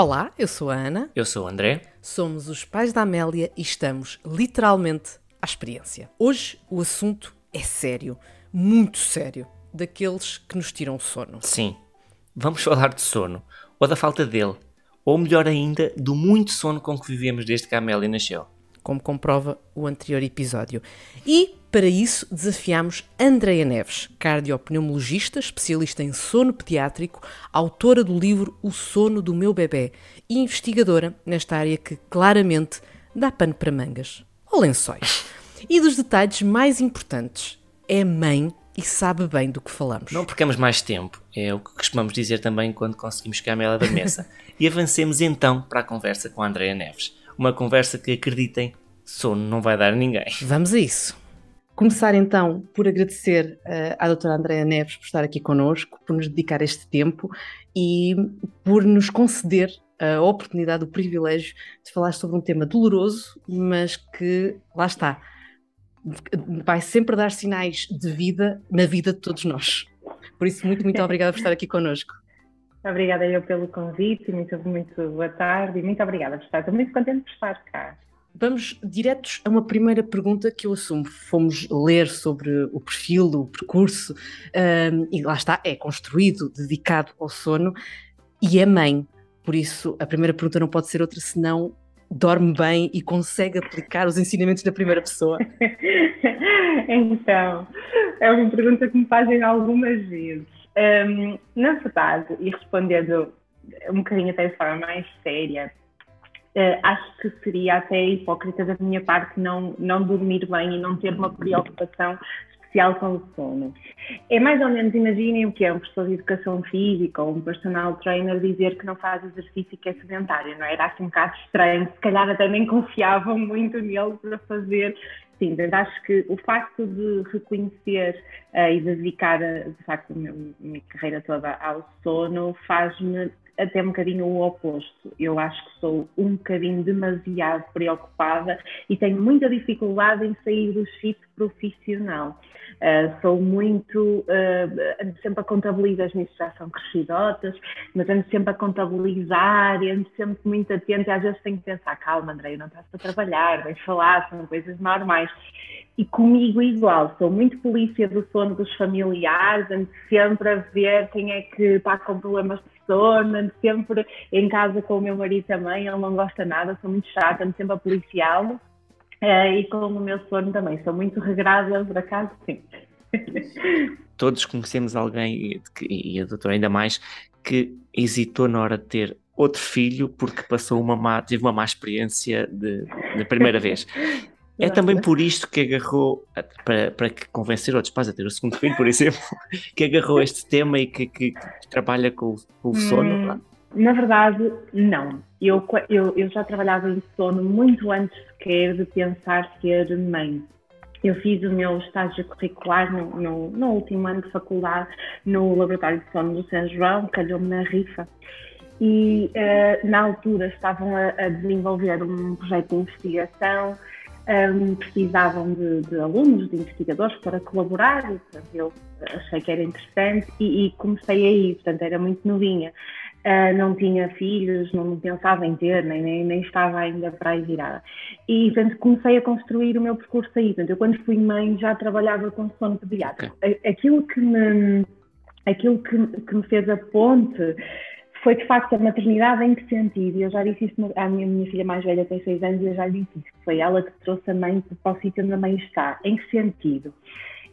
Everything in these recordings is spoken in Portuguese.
Olá, eu sou a Ana. Eu sou o André. Somos os pais da Amélia e estamos literalmente à experiência. Hoje o assunto é sério, muito sério, daqueles que nos tiram o sono. Sim, vamos falar de sono, ou da falta dele, ou melhor ainda, do muito sono com que vivemos desde que a Amélia nasceu como comprova o anterior episódio. E, para isso, desafiamos Andreia Neves, cardiopneumologista, especialista em sono pediátrico, autora do livro O Sono do Meu Bebê e investigadora nesta área que claramente dá pano para mangas ou lençóis. E dos detalhes mais importantes, é mãe e sabe bem do que falamos. Não percamos mais tempo, é o que costumamos dizer também quando conseguimos chegar à mela da mesa. e avancemos então para a conversa com a Andrea Neves uma conversa que, acreditem, sono não vai dar a ninguém. Vamos a isso. Começar então por agradecer uh, à doutora Andréa Neves por estar aqui connosco, por nos dedicar este tempo e por nos conceder a oportunidade, o privilégio de falar sobre um tema doloroso, mas que, lá está, vai sempre dar sinais de vida na vida de todos nós. Por isso, muito, muito obrigada por estar aqui connosco. Obrigada eu pelo convite, muito, muito boa tarde e muito obrigada por estar. Estou muito contente por estar cá. Vamos diretos a uma primeira pergunta que eu assumo. Fomos ler sobre o perfil, o percurso, um, e lá está, é construído, dedicado ao sono, e é mãe. Por isso, a primeira pergunta não pode ser outra senão dorme bem e consegue aplicar os ensinamentos da primeira pessoa? então, é uma pergunta que me fazem algumas vezes. Um, na verdade, e respondendo um bocadinho até de forma mais séria, uh, acho que seria até hipócrita da minha parte não, não dormir bem e não ter uma preocupação especial com o sono. É mais ou menos, imaginem o que é um professor de educação física ou um personal trainer dizer que não faz exercício e que é sedentário, não é? Era assim um bocado estranho, se calhar até nem confiavam muito nele para fazer Sim, acho que o facto de reconhecer uh, e dedicar, uh, de facto, a minha, minha, carreira toda ao sono faz-me até um bocadinho o oposto. Eu acho que sou um bocadinho demasiado preocupada e tenho muita dificuldade em sair do chip profissional. Uh, sou muito, uh, ando sempre a contabilizar, as minhas já são crescidotas, mas ando sempre a contabilizar e ando sempre muito atenta e às vezes tenho que pensar, calma André, não estás a trabalhar, vais falar, são coisas normais. E comigo igual, sou muito polícia do sono dos familiares, ando sempre a ver quem é que está com problemas de sono, ando sempre em casa com o meu marido também, ele não gosta nada, sou muito chata, ando sempre a policiá-lo Uh, e com o meu sono também. Sou muito regrada, por acaso, sim. Todos conhecemos alguém, e a doutora ainda mais, que hesitou na hora de ter outro filho porque passou uma má, teve uma má experiência de, de primeira vez. É também por isto que agarrou, para, para convencer outros pais a ter o segundo filho, por exemplo, que agarrou este tema e que, que, que trabalha com, com o sono. Hum, na verdade, não. Eu, eu, eu já trabalhava em sono muito antes sequer de pensar ser mãe. Eu fiz o meu estágio curricular no, no, no último ano de faculdade no Laboratório de Sono do São João, calhou-me na rifa. E uh, na altura estavam a, a, desenvolver um projeto de investigação, um, precisavam de, de, alunos, de investigadores para colaborar, portanto, eu achei que era interessante e, e comecei aí, portanto era muito novinha. Uh, não tinha filhos, não pensava em ter, nem, nem, nem estava ainda para aí virada. E, portanto, comecei a construir o meu percurso aí. Portanto, eu, quando fui mãe, já trabalhava com sono pediátrico. Okay. Aquilo, que me, aquilo que, que me fez a ponte foi, de facto, a maternidade em que sentido. Eu já disse isto à minha, minha filha mais velha, tem seis anos, e eu já lhe disse isso. Foi ela que trouxe a mãe para o sítio onde a mãe está. Em que sentido?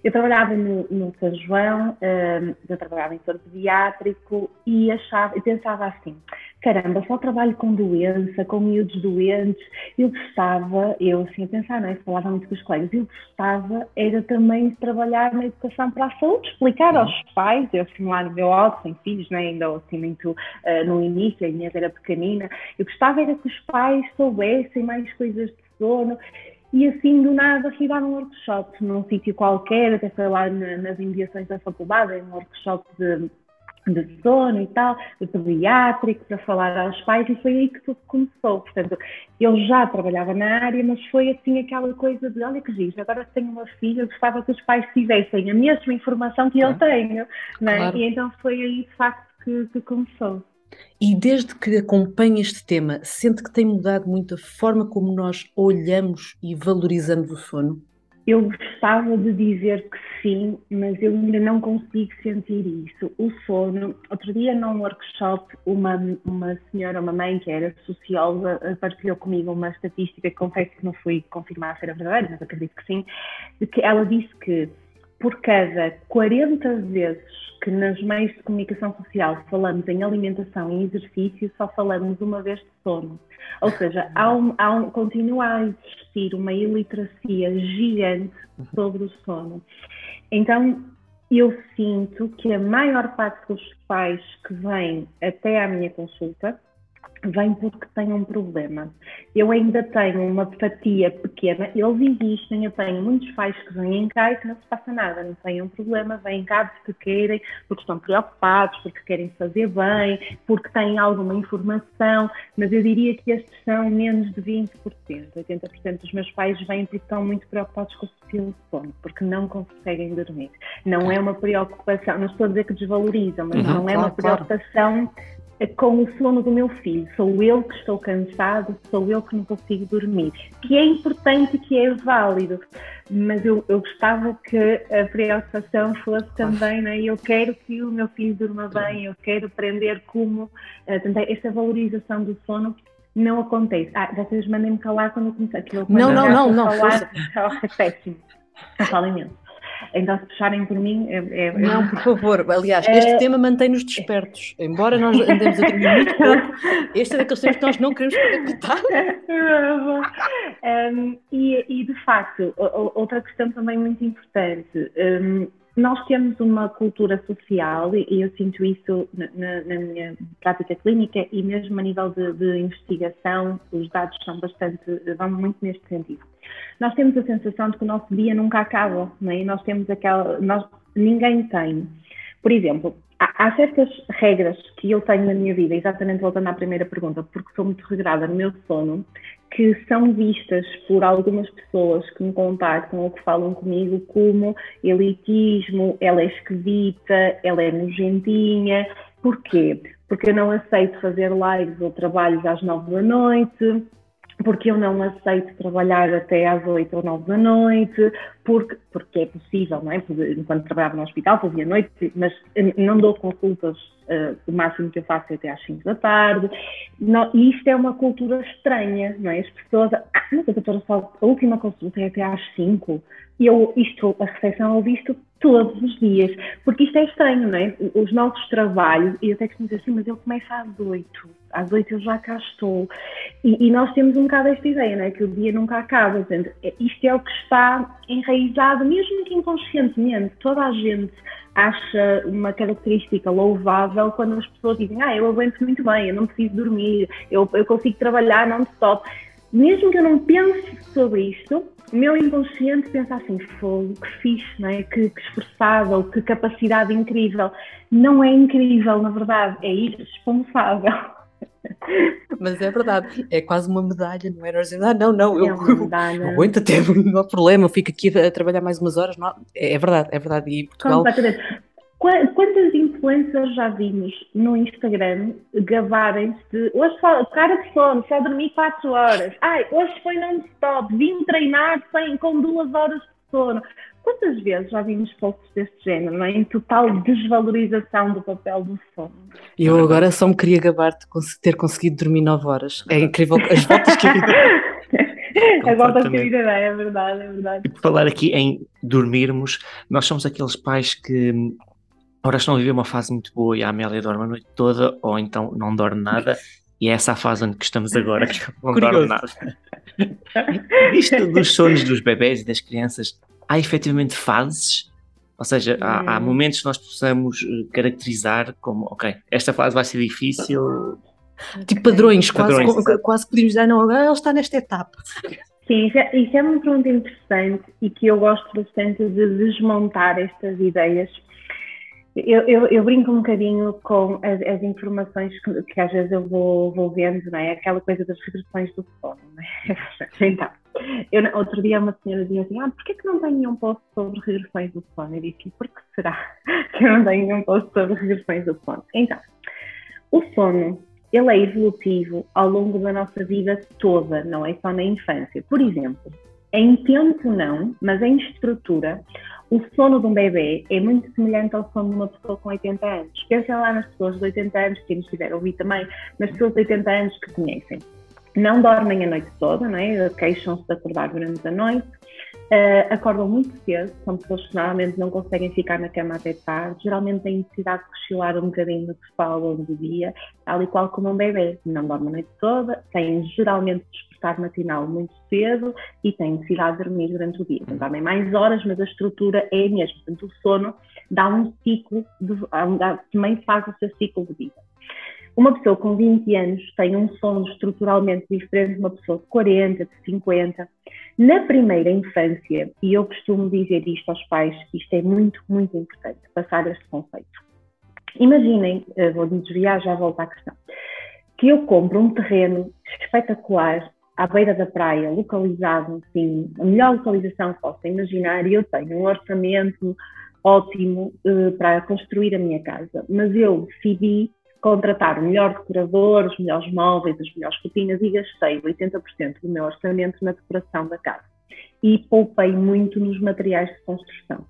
Eu trabalhava no, no São João, um, eu trabalhava em centro pediátrico e achava, e pensava assim, caramba, só trabalho com doença, com miúdos doentes, eu gostava, eu assim a pensar, não é? Falava muito com os colegas, eu gostava era também de trabalhar na educação para a saúde, explicar aos pais, eu assim lá no meu alto, sem filhos, né? ainda assim muito uh, no início, a minha era pequenina, eu gostava era que os pais soubessem mais coisas de sono, e assim do nada fui dar um workshop num sítio qualquer, até foi lá na, nas imediações da faculdade, um workshop de, de sono e tal, de pediátrico, para falar aos pais, e foi aí que tudo começou. Portanto, eu já trabalhava na área, mas foi assim aquela coisa de: olha que giz, agora tenho uma filha, gostava que os pais tivessem a mesma informação que eu tenho, né? Claro. e então foi aí de facto que, que começou. E desde que acompanha este tema, sente que tem mudado muito a forma como nós olhamos e valorizamos o sono? Eu gostava de dizer que sim, mas eu ainda não consigo sentir isso. O sono, outro dia num workshop, uma, uma senhora, uma mãe que era socióloga, partilhou comigo uma estatística que confesso que não fui confirmar se era verdadeira, mas acredito que sim, de que ela disse que por cada 40 vezes que nos meios de comunicação social falamos em alimentação e exercício, só falamos uma vez de sono. Ou seja, há um, há um, continua a existir uma iliteracia gigante sobre o sono. Então, eu sinto que a maior parte dos pais que vêm até à minha consulta vem porque tem um problema. Eu ainda tenho uma fatia pequena, eles existem, eu tenho muitos pais que vêm cá e que não se passa nada, não têm um problema, vêm cá porque querem, porque estão preocupados, porque querem fazer bem, porque têm alguma informação, mas eu diria que estes são menos de 20%. 80% dos meus pais vêm porque estão muito preocupados com o de sono, porque não conseguem dormir. Não é uma preocupação, não estou a dizer que desvalorizam, mas uhum, não é claro, uma preocupação claro com o sono do meu filho. Sou eu que estou cansado, sou eu que não consigo dormir. Que é importante e que é válido, mas eu, eu gostava que a preocupação fosse também, né? eu quero que o meu filho durma bem, eu quero aprender como, uh, também essa valorização do sono não acontece. Ah, vocês mandem-me calar quando eu comecei. Não, não, não, não. Falar, é péssimo. Eu falo imenso. Então, se puxarem por mim. É, é, é não, por favor. Aliás, este é... tema mantém-nos despertos. Embora nós andemos a dormir muito pouco, este é daqueles temas que nós não queremos captar. um, e, e, de facto, outra questão também muito importante. Um, nós temos uma cultura social, e eu sinto isso na, na, minha prática clínica e mesmo a nível de, de, investigação, os dados são bastante, vão muito neste sentido. Nós temos a sensação de que o nosso dia nunca acaba, não é? E nós temos aquela, nós, ninguém tem. Por exemplo, há, há, certas regras que eu tenho na minha vida, exatamente voltando à primeira pergunta, porque sou muito regrada no meu sono, que são vistas por algumas pessoas que me contactam ou que falam comigo como elitismo, ela é esquisita, ela é nojentinha. Porquê? Porque eu não aceito fazer lives ou trabalhos às nove da noite, porque eu não aceito trabalhar até às oito ou nove da noite, porque, porque é possível, não é? Enquanto trabalhava no hospital, fazia noite, mas não dou consultas, uh, o máximo que eu faço é até às cinco da tarde. Não, e isto é uma cultura estranha, não é? As pessoas, ah, mas a doutora só, a última consulta é até às cinco, e eu, isto, a recepção ouvi isto todos os dias, porque isto é estranho, não é? Os nossos trabalhos, e eu até costumo dizer assim, mas ele começa às oito, às oito eu já cá estou. E, e, nós temos um bocado esta ideia, não é? Que o dia nunca acaba. Portanto, é, isto é o que está enraizado, mesmo que inconscientemente, toda a gente acha uma característica louvável quando as pessoas dizem, ah, eu aguento muito bem, eu não preciso dormir, eu, eu consigo trabalhar non-stop. Mesmo que eu não pense sobre isto, o meu inconsciente pensa assim, fogo, que fixe, não é? que, que esforçado, que capacidade incrível. Não é incrível, na verdade, é irresponsável. Mas é verdade, é quase uma medalha, não é? Dizemos, ah, não, não, eu, é eu aguento até, não há problema, eu fico aqui a trabalhar mais umas horas. Não, é, é verdade, é verdade. E Portugal. Quantas influencers já vimos no Instagram gabarem-se de hoje só, cara de sono, só dormi 4 horas. Ai, hoje foi non-stop, vim treinar sem, com duas horas de sono. Quantas vezes já vimos posts deste género, não é? Em total desvalorização do papel do sono. Eu agora só me queria gabar de ter conseguido dormir 9 horas. É incrível as voltas que a vida As voltas que a vida dá, é verdade, é verdade. E por falar aqui em dormirmos, nós somos aqueles pais que Ora, estão a viver uma fase muito boa e a Amélia dorme a noite toda, ou então não dorme nada, e é essa a fase onde estamos agora, que não dorme nada. Isto dos sonhos dos bebés e das crianças, há efetivamente fases? Ou seja, há, há, hum. momentos que nós possamos eh, caracterizar como, ok, esta fase vai ser difícil. Tipo padrões, padrões quase, quase podemos dizer, não, agora ela está nesta etapa. Sim, isso é, isso é uma pergunta interessante e que eu gosto bastante de desmontar estas ideias eu, eu, eu, brinco um bocadinho com as, as informações que, que, às vezes eu vou, vou vendo, não é? Aquela coisa das regressões do sono, não é? Então, eu, outro dia uma senhora dizia assim, ah, porquê que não tenho nenhum post sobre regressões do sono? Eu disse, por que será que eu não tenho nenhum post sobre regressões do sono? Então, O sono, ele é evolutivo ao longo da nossa vida toda, não é só na infância. Por exemplo, em tempo não, mas em estrutura, o sono de um bebê é muito semelhante ao sono de uma pessoa com 80 anos. Pensem lá nas pessoas de 80 anos, que nos tiveram ouvir também, nas pessoas de 80 anos que conhecem. Não dormem a noite toda, não é? queixam-se de acordar durante a noite, Uh, acordam muito cedo, são pessoas que normalmente não conseguem ficar na cama até tarde, geralmente têm necessidade de cochilar um bocadinho no sofá ao longo do dia, tal e qual como um bebê. Não dorme a noite toda, têm geralmente despertar matinal muito cedo e têm necessidade de dormir durante o dia. Então, dormem mais horas, mas a estrutura é a mesma. Portanto, o sono dá um ciclo, de, dá, também faz o seu ciclo de vida. Uma pessoa com 20 anos tem um sono estruturalmente diferente de uma pessoa de 40, de 50. Na primeira infância, e eu costumo dizer isto aos pais, isto é muito, muito importante, passar este conceito. Imaginem, vou desviar, já volto à questão, que eu compro um terreno espetacular à beira da praia, localizado, assim, a melhor localização que possa imaginar, e eu tenho um orçamento ótimo uh, para construir a minha casa, mas eu decidi contratar melhor decorador, os melhores móveis, as melhores cortinas e gastei 80% do meu orçamento na decoração da casa. E poupei muito nos materiais de construção.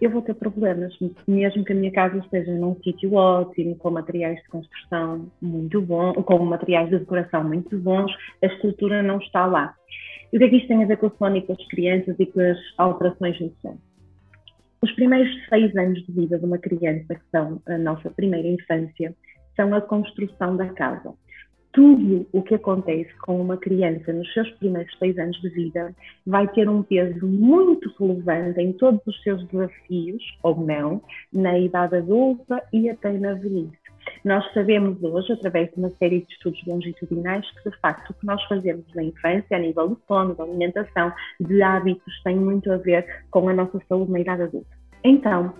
Eu vou ter problemas, mesmo que a minha casa esteja num sítio ótimo, com materiais de construção muito bons, com materiais de decoração muito bons, a estrutura não está lá. E o que é que isto tem a ver com o sono e com as crianças e com as alterações no sono? Os primeiros seis anos de vida de uma criança, que são a nossa primeira infância, são a construção da casa. Tudo o que acontece com uma criança nos seus primeiros seis anos de vida vai ter um peso muito relevante em todos os seus desafios, ou não, na idade adulta e até na velhice. Nós sabemos hoje, através de uma série de estudos longitudinais, que de facto o que nós fazemos na infância, a nível do sono, da alimentação, de hábitos, tem muito a ver com a nossa saúde na idade adulta. Então,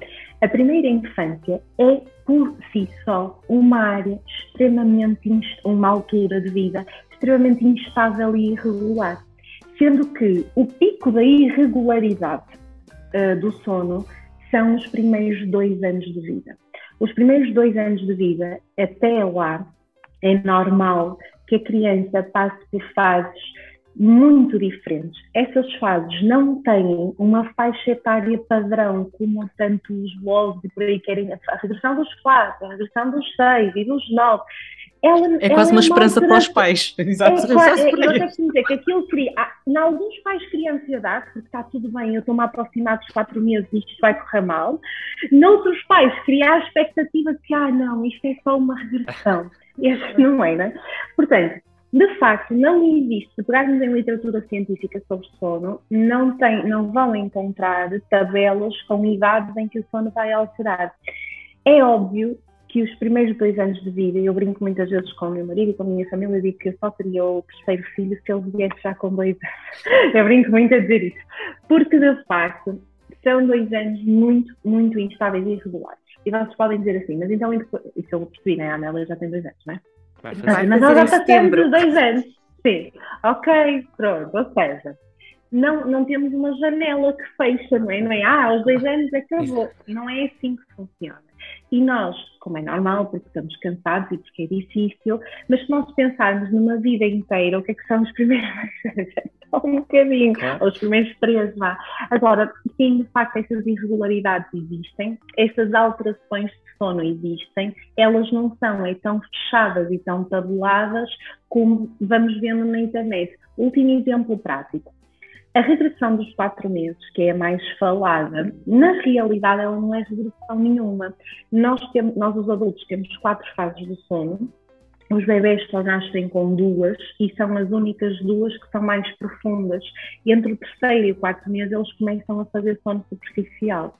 a primeira infância é, por si só, uma área extremamente, uma altura de vida extremamente instável e irregular, sendo que o pico da irregularidade uh, do sono são os primeiros dois anos de vida. Os primeiros dois anos de vida, até lá, é normal que a criança passe por fases muito diferentes. Essas fases não têm uma faixa etária padrão, como tanto os blogs e por aí querem, a regressão dos quatro, a regressão dos seis e dos nove. Ela, é quase uma, é esperança para os pais. Exato. É, é, eu tenho que dizer que aquilo cria. Em alguns pais criam ansiedade, porque está tudo bem, eu estou-me a aproximar dos quatro meses e isto vai correr mal. Noutros pais, criar a expectativa de que, ah, não, isto é só uma regressão. Este não é, né? Portanto, de facto, não existe, se pegarmos em literatura científica sobre sono, não, tem, não vão encontrar tabelas com idades em que o sono vai alterar. É óbvio que os primeiros dois anos de vida, eu brinco muitas vezes com o meu marido e com a minha família, digo que eu só teria o terceiro filho se ele viesse já com dois anos. Eu brinco muito a dizer isso. Porque, de facto, são dois anos muito, muito instáveis e irregulares. E vocês podem dizer assim, mas então, isso eu percebi, né? A Amélia já tem dois anos, não é? Vai fazer, mas nós já passamos os dois anos. Sim, ok, pronto, ou seja, não, não temos uma janela que fecha, não é? Não é, ah, aos dois anos acabou. Não é assim que funciona. E nós, como é normal, porque estamos cansados e porque é difícil, mas se nós pensarmos numa vida inteira, o que é que são os primeiros um bocadinho, ou os primeiros três, vá. Agora, sim, de facto, essas irregularidades existem, essas alterações sono existem, elas não são é tão fechadas e tão tabuladas como vamos vendo na internet. Último exemplo prático. A regressão dos quatro meses, que é a mais falada, na realidade ela não é regressão nenhuma. Nós, temos, nós os adultos, temos quatro fases do sono, os bebés só nascem com duas e são as únicas duas que são mais profundas. E entre o terceiro e o quarto mês eles começam a fazer sono superficial.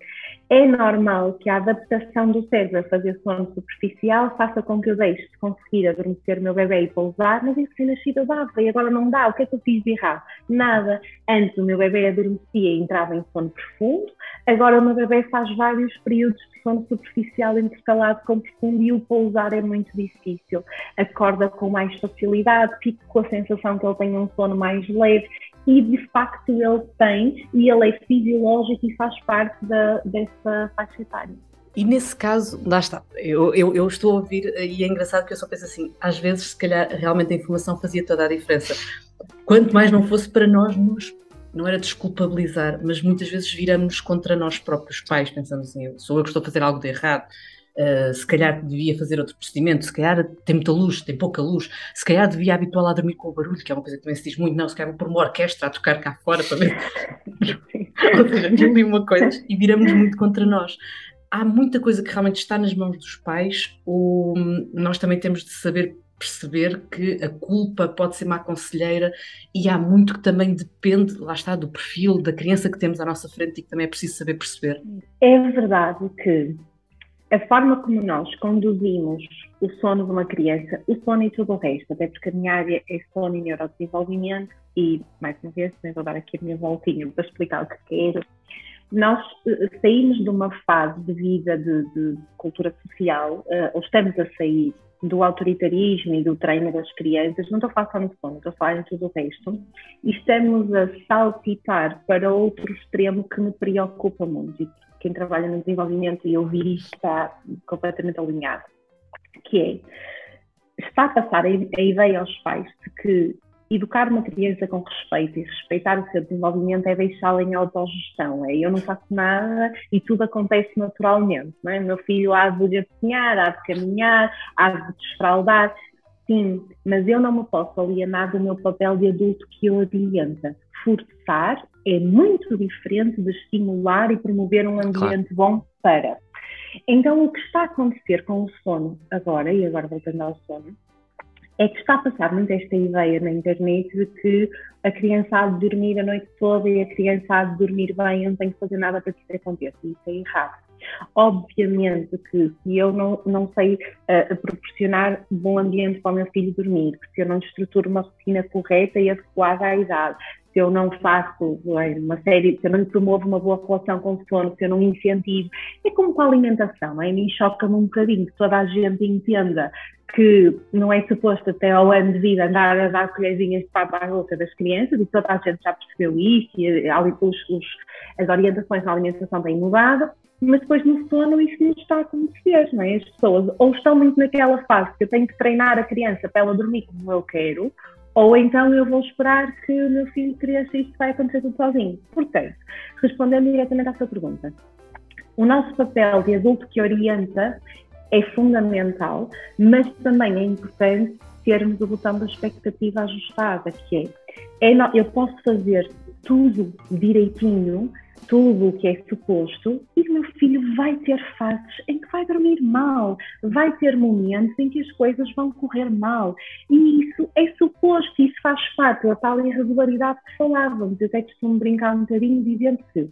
É normal que a adaptação do cérebro a fazer sono superficial faça com que eu deixe de conseguir adormecer o meu bebê e pousar, mas isso que nascido dava e agora não dá. O que é que eu fiz de errado? Nada. Antes o meu bebê adormecia e entrava em sono profundo, agora o meu bebê faz vários períodos de sono superficial intercalado com profundo e o pousar é muito difícil. Acorda com mais facilidade, fico com a sensação que ele tem um sono mais leve e de facto ele tem, e ele é fisiológico e faz parte da, dessa faixa etária. E nesse caso, lá está, eu, eu, eu, estou a ouvir e é engraçado que eu só penso assim, às vezes se calhar realmente a informação fazia toda a diferença. Quanto mais não fosse para nós nos, não era desculpabilizar, mas muitas vezes viramos contra nós próprios pais, pensamos assim, sou eu que estou a fazer algo de errado, uh, se calhar devia fazer outro procedimento, se calhar tem muita luz, tem pouca luz, se calhar devia habituá-la a dormir com o barulho, que é uma coisa que também se diz muito, não, se calhar vou pôr uma orquestra a tocar cá fora para ver. Ou seja, mil e uma coisas, e viramos muito contra nós há muita coisa que realmente está nas mãos dos pais, ou nós também temos de saber perceber que a culpa pode ser uma conselheira e há muito que também depende, lá está, do perfil da criança que temos à nossa frente e que também é preciso saber perceber. É verdade que a forma como nós conduzimos o sono de uma criança, o sono e tudo o resto, até porque a minha área é sono e neurodesenvolvimento, e mais uma vez, vou dar aqui a minha voltinha para explicar o que quero nós eh, saímos de uma fase de vida de, de cultura social, uh, ou estamos a sair do autoritarismo e do treino das crianças, não estou a falar só no sono, estou a falar em tudo o resto, e estamos a saltitar para outro extremo que me preocupa muito, e quem trabalha no desenvolvimento e ouvir isto está completamente alinhado, que é, está a passar a, a ideia aos pais de que educar uma criança com respeito e respeitar o seu desenvolvimento é deixá-la em autogestão. É eu não faço nada e tudo acontece naturalmente. Não é? Meu filho há de desenhar, há de caminhar, há de desfraldar. Sim, mas eu não me posso alienar do meu papel de adulto que o adianta. Forçar é muito diferente de estimular e promover um ambiente claro. bom para. Então, o que está a acontecer com o sono agora, e agora voltando ao sono, é que está a passar muito esta ideia na internet de que a criança há de dormir a noite toda e a criança há de dormir bem, eu não tenho que fazer nada para que isso aconteça. Isso é errado. Obviamente que se eu não, não sei uh, proporcionar bom ambiente para o meu filho dormir, se eu não estruturo uma rotina correta e adequada à idade, se eu não faço uma série, se eu não promovo uma boa relação com o sono, se eu não incentivo, é como com a alimentação, a mim choca-me um bocadinho que toda a gente entenda que não é suposto até ao ano de vida andar a dar colherzinhas de papo à boca das crianças e toda a gente já percebeu isso e os, os, as orientações na alimentação têm mudado, mas depois no sono isso não está a acontecer, não é? As pessoas ou estão muito naquela fase que eu tenho que treinar a criança para ela dormir como eu quero, ou então eu vou esperar que o meu filho cresça e isto vai acontecer tudo sozinho. Portanto, respondendo diretamente à sua pergunta, o nosso papel de adulto que orienta é fundamental, mas também é importante termos o botão da expectativa ajustada, que é, é eu posso fazer tudo direitinho, tudo o que é suposto, e o meu filho vai ter fases em que vai dormir mal, vai ter momentos em que as coisas vão correr mal. E isso é suposto, isso faz parte da tal irregularidade que falávamos. Eu até costumo brincar um bocadinho dizendo que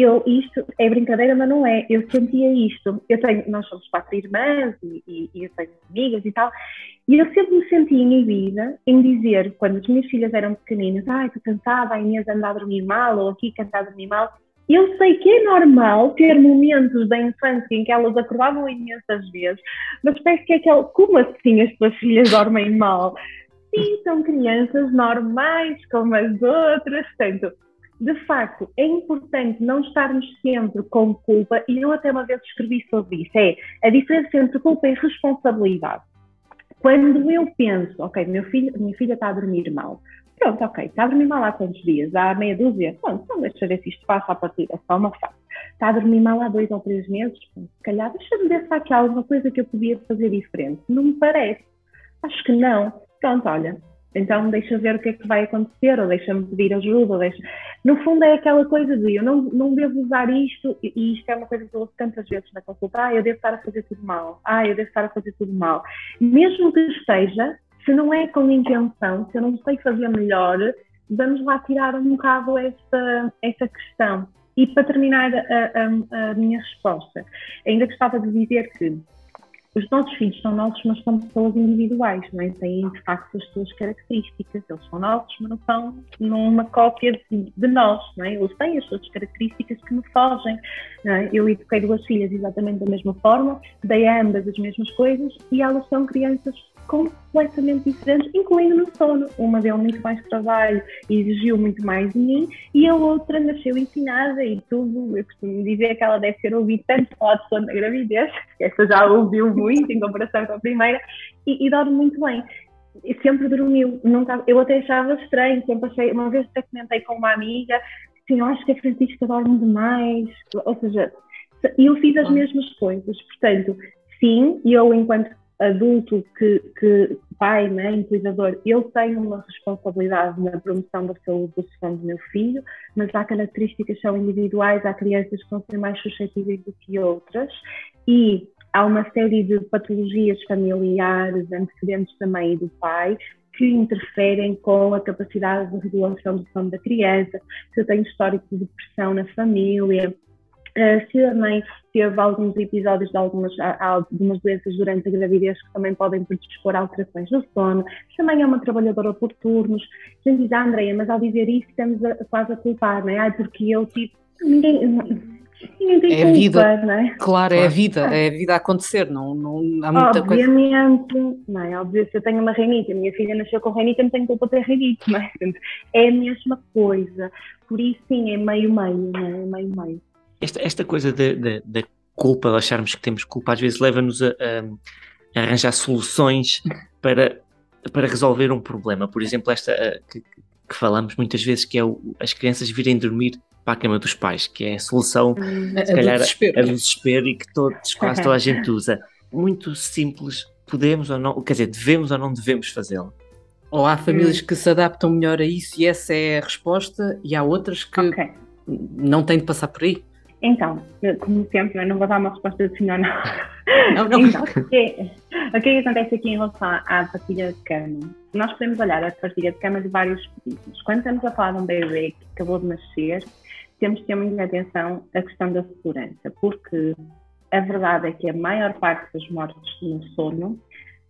eu, isto é brincadeira, mas não é. Eu sentia isto. Eu tenho, nós somos quatro irmãs e, e, e eu tenho amigas e tal. E eu sempre me sentia inibida em dizer, quando as minhas filhas eram pequeninas, ai, estou cansada, a Inês anda a dormir mal, ou aqui cansada a dormir mal. Eu sei que é normal ter momentos da infância em que elas acordavam imensas vezes, mas parece que é aquele, como assim as tuas filhas dormem mal? Sim, são crianças normais como as outras, portanto, de facto, é importante não estarmos sempre com culpa, e eu até uma vez escrevi sobre isso, é a diferença entre culpa e responsabilidade. Quando eu penso, ok, meu filho, minha filha está a dormir mal, pronto, ok, está a dormir mal há quantos dias? Há meia dúzia? Pronto, então deixa ver se isto passa a partir, é só uma fase. Está a dormir mal há dois ou três meses? Se calhar, deixa-me ver se há aqui alguma coisa que eu podia fazer diferente. Não me parece. Acho que não. Pronto, olha, então deixa ver o que é que vai acontecer, ou deixa-me pedir ajuda, ou deixa... No fundo é aquela coisa de eu não, não devo usar isto, e isto é uma coisa que eu ouço tantas vezes na consulta, ah, eu devo estar a fazer tudo mal, ah, eu devo estar a fazer tudo mal. Mesmo que esteja, se não é com intenção, se eu não sei fazer melhor, vamos lá tirar um bocado essa, essa questão. E para terminar a, a, a minha resposta, ainda gostava de dizer que os nossos filhos são nossos, mas são pessoas individuais, não é? têm de facto as suas características. Eles são nossos, mas não são numa cópia de, de nós, não é? Eles têm as suas características que me fogem. É? Eu eduquei duas filhas exatamente da mesma forma, dei a ambas as mesmas coisas e elas são crianças completamente diferentes, incluindo no sono. Uma deu muito mais trabalho e exigiu muito mais de mim, e a outra nasceu ensinada e tudo. Eu costumo dizer que ela deve ter ouvido tanto falar de sono na gravidez, que esta já ouviu muito em comparação com a primeira, e, e dorme muito bem. E sempre dormiu, nunca, eu até achava estranho, sempre achei, uma vez até comentei com uma amiga, assim, eu acho que a Francisca dorme demais, ou seja, eu fiz as mesmas coisas, portanto, sim, eu enquanto adulto que, que pai, mãe, cuidador, eu tenho uma responsabilidade na promoção da saúde do sono do meu filho, mas há características que são individuais, há crianças que vão ser mais suscetíveis do que outras e há uma série de patologias familiares, antecedentes também do pai, que interferem com a capacidade de regulação do sono da criança, se eu tenho histórico de depressão na família, Uh, se a mãe teve alguns episódios de algumas, algumas doenças durante a gravidez que também podem predispor alterações no sono, se também é uma trabalhadora por turnos. A gente diz, ah, Andréia, mas ao dizer isso estamos a, quase a culpar, não é? Ai, porque eu tive. Ninguém, ninguém tem é culpa, vida, não é? Claro, é a vida, é a vida a acontecer, não, não há muita Obviamente, coisa. não é? Óbvio, se eu tenho uma reinite, a minha filha nasceu com reinite, não tenho culpa de ter reinite, não é? É a mesma coisa. Por isso, sim, é meio-meio, não é? É meio-meio. Esta, esta coisa da culpa, de acharmos que temos culpa, às vezes leva-nos a, a, arranjar soluções para, para resolver um problema. Por exemplo, esta que, que falamos muitas vezes, que é o, as crianças virem dormir para a cama dos pais, que é a solução, hum, se a calhar, do desespero. a do desespero e que todos, quase toda a gente usa. Muito simples, podemos ou não, quer dizer, devemos ou não devemos fazê-lo. Ou há famílias hum. que se adaptam melhor a isso e essa é a resposta, e há outras que okay. não têm de passar por aí. Então, como sempre, eu não vou dar uma resposta de sim ou não. Não, não. Então, o que, o que acontece aqui em relação à partilha de cama? Nós podemos olhar a partilha de cama de vários prismas. Quando estamos a falar de um bebê que acabou de nascer, temos que ter muita atenção à questão da segurança, porque a verdade é que a maior parte das mortes no sono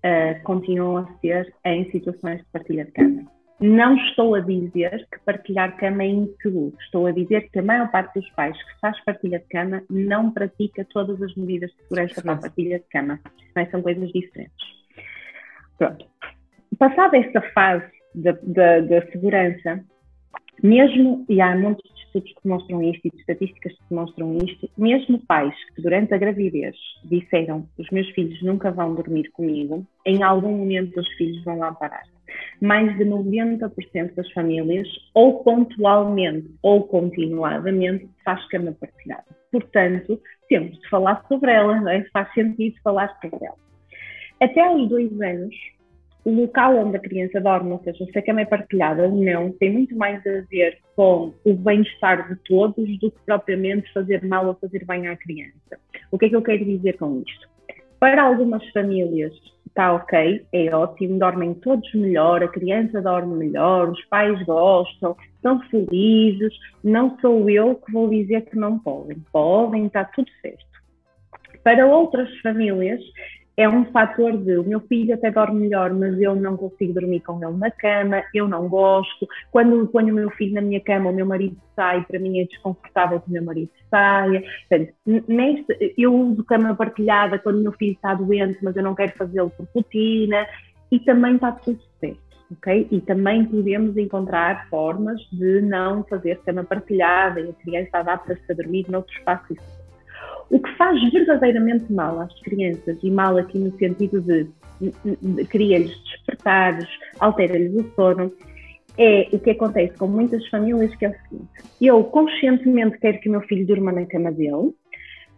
uh, continuam a ser em situações de partilha de cama. Não estou a dizer que partilhar cama é inseguro. Estou a dizer que a maior parte dos pais que faz partilha de cama não pratica todas as medidas de segurança para a partilha de cama. Mas são coisas diferentes. Pronto. Passada esta fase da, segurança, mesmo, e há muitos estudos que mostram isto e de estatísticas que demonstram isto, mesmo pais que durante a gravidez disseram os meus filhos nunca vão dormir comigo, em algum momento os filhos vão lá parar mais de 90% das famílias, ou pontualmente ou continuadamente, faz cama partilhada. Portanto, temos de falar sobre ela, não é? faz sentido falar sobre ela. Até aos dois anos, o local onde a criança dorme, ou seja, se a cama é partilhada ou não, tem muito mais a ver com o bem-estar de todos do que propriamente fazer mal ou fazer bem à criança. O que é que eu quero dizer com isto? Para algumas famílias, está ok, é ótimo, dormem todos melhor, a criança dorme melhor, os pais gostam, estão felizes, não sou eu que vou dizer que não podem, podem, está tudo certo. Para outras famílias, é um fator de o meu filho até dorme melhor, mas eu não consigo dormir com ele na cama, eu não gosto. Quando ponho o meu filho na minha cama, o meu marido sai, para mim é desconfortável que o meu marido saia. Portanto, neste, eu uso cama partilhada quando o meu filho está doente, mas eu não quero fazê-lo por rotina, e também está tudo certo. E também podemos encontrar formas de não fazer cama partilhada e a criança adapta-se a dormir noutro espaço o que faz verdadeiramente mal às crianças, e mal aqui no sentido de, de cria-lhes despertares, altera-lhes o sono, é o que acontece com muitas famílias, que é o seguinte: eu conscientemente quero que o meu filho durma na cama dele,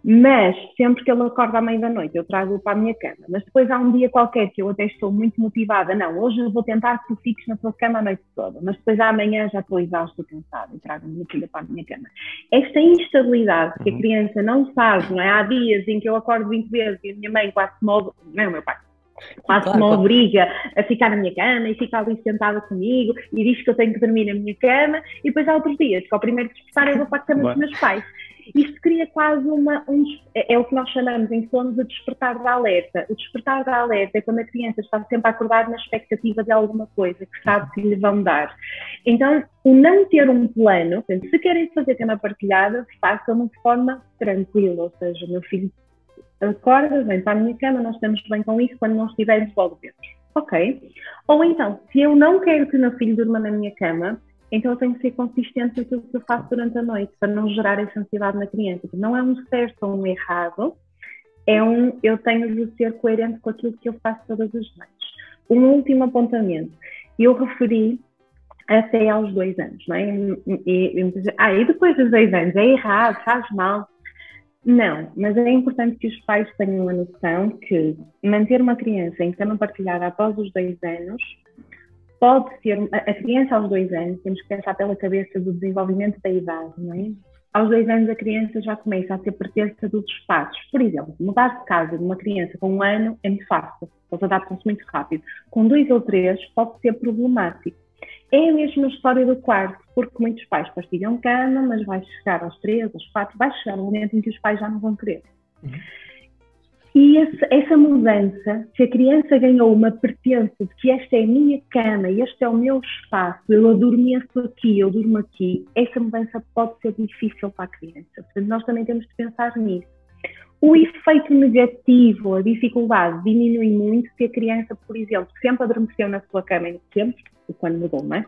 mas sempre que ele acorda à meia da noite, eu trago-o para a minha cama. Mas depois há um dia qualquer que eu até estou muito motivada, não, hoje eu vou tentar que tu fiques na tua cama a noite toda, mas depois amanhã já estou exausta e cansada e trago a minha filha para a minha cama. Esta instabilidade que a uhum. criança não sabe, não é? Há dias em que eu acordo 20 vezes e a minha mãe quase se move, não é o meu pai, quase claro, me obriga a ficar na minha cama e fica ali sentada comigo e diz que eu tenho que dormir na minha cama e depois há outros dias que ao primeiro despertar eu vou para a cama dos meus pais isto cria quase uma. Um, é, é o que nós chamamos em sono de despertar da alerta. O despertar da alerta é quando a criança está sempre a acordar na expectativa de alguma coisa que sabe que lhe vão dar. Então, o não ter um plano, portanto, se querem fazer tema partilhada, façam de forma tranquila, ou seja, meu filho acorda, vem para a minha cama, nós estamos bem com isso, quando não estivermos, logo ok. Ou então, se eu não quero que o meu filho durma na minha cama, então eu tenho que ser consistente naquilo que eu faço durante a noite, para não gerar essa ansiedade na criança. Não é um certo ou um errado, é um eu tenho de ser coerente com aquilo que eu faço todas as noites. Um último apontamento. Eu referi até aos dois anos, não é? E, e, ah, e depois dos dois anos, é errado, faz mal. Não, mas é importante que os pais tenham a noção que manter uma criança em cama partilhada após os dois anos pode ser. A criança aos dois anos, temos que pensar pela cabeça do desenvolvimento da idade, não é? Aos dois anos a criança já começa a ter pertença dos espaços. Por exemplo, mudar de casa de uma criança com um ano é muito fácil, eles adaptam-se muito rápido. Com dois ou três pode ser problemático. É a mesma história do quarto, porque muitos pais partilham cama, mas vai chegar aos três, aos quatro, vai chegar um momento em que os pais já não vão querer. Uhum. E esse, essa mudança, se a criança ganhou uma pertença de que esta é a minha cama, este é o meu espaço, eu adormeço aqui, eu durmo aqui, essa mudança pode ser difícil para a criança. Portanto, nós também temos de pensar nisso. O efeito negativo, a dificuldade diminui muito se a criança, por exemplo, sempre adormeceu na sua cama, sempre, quando mudou, não é?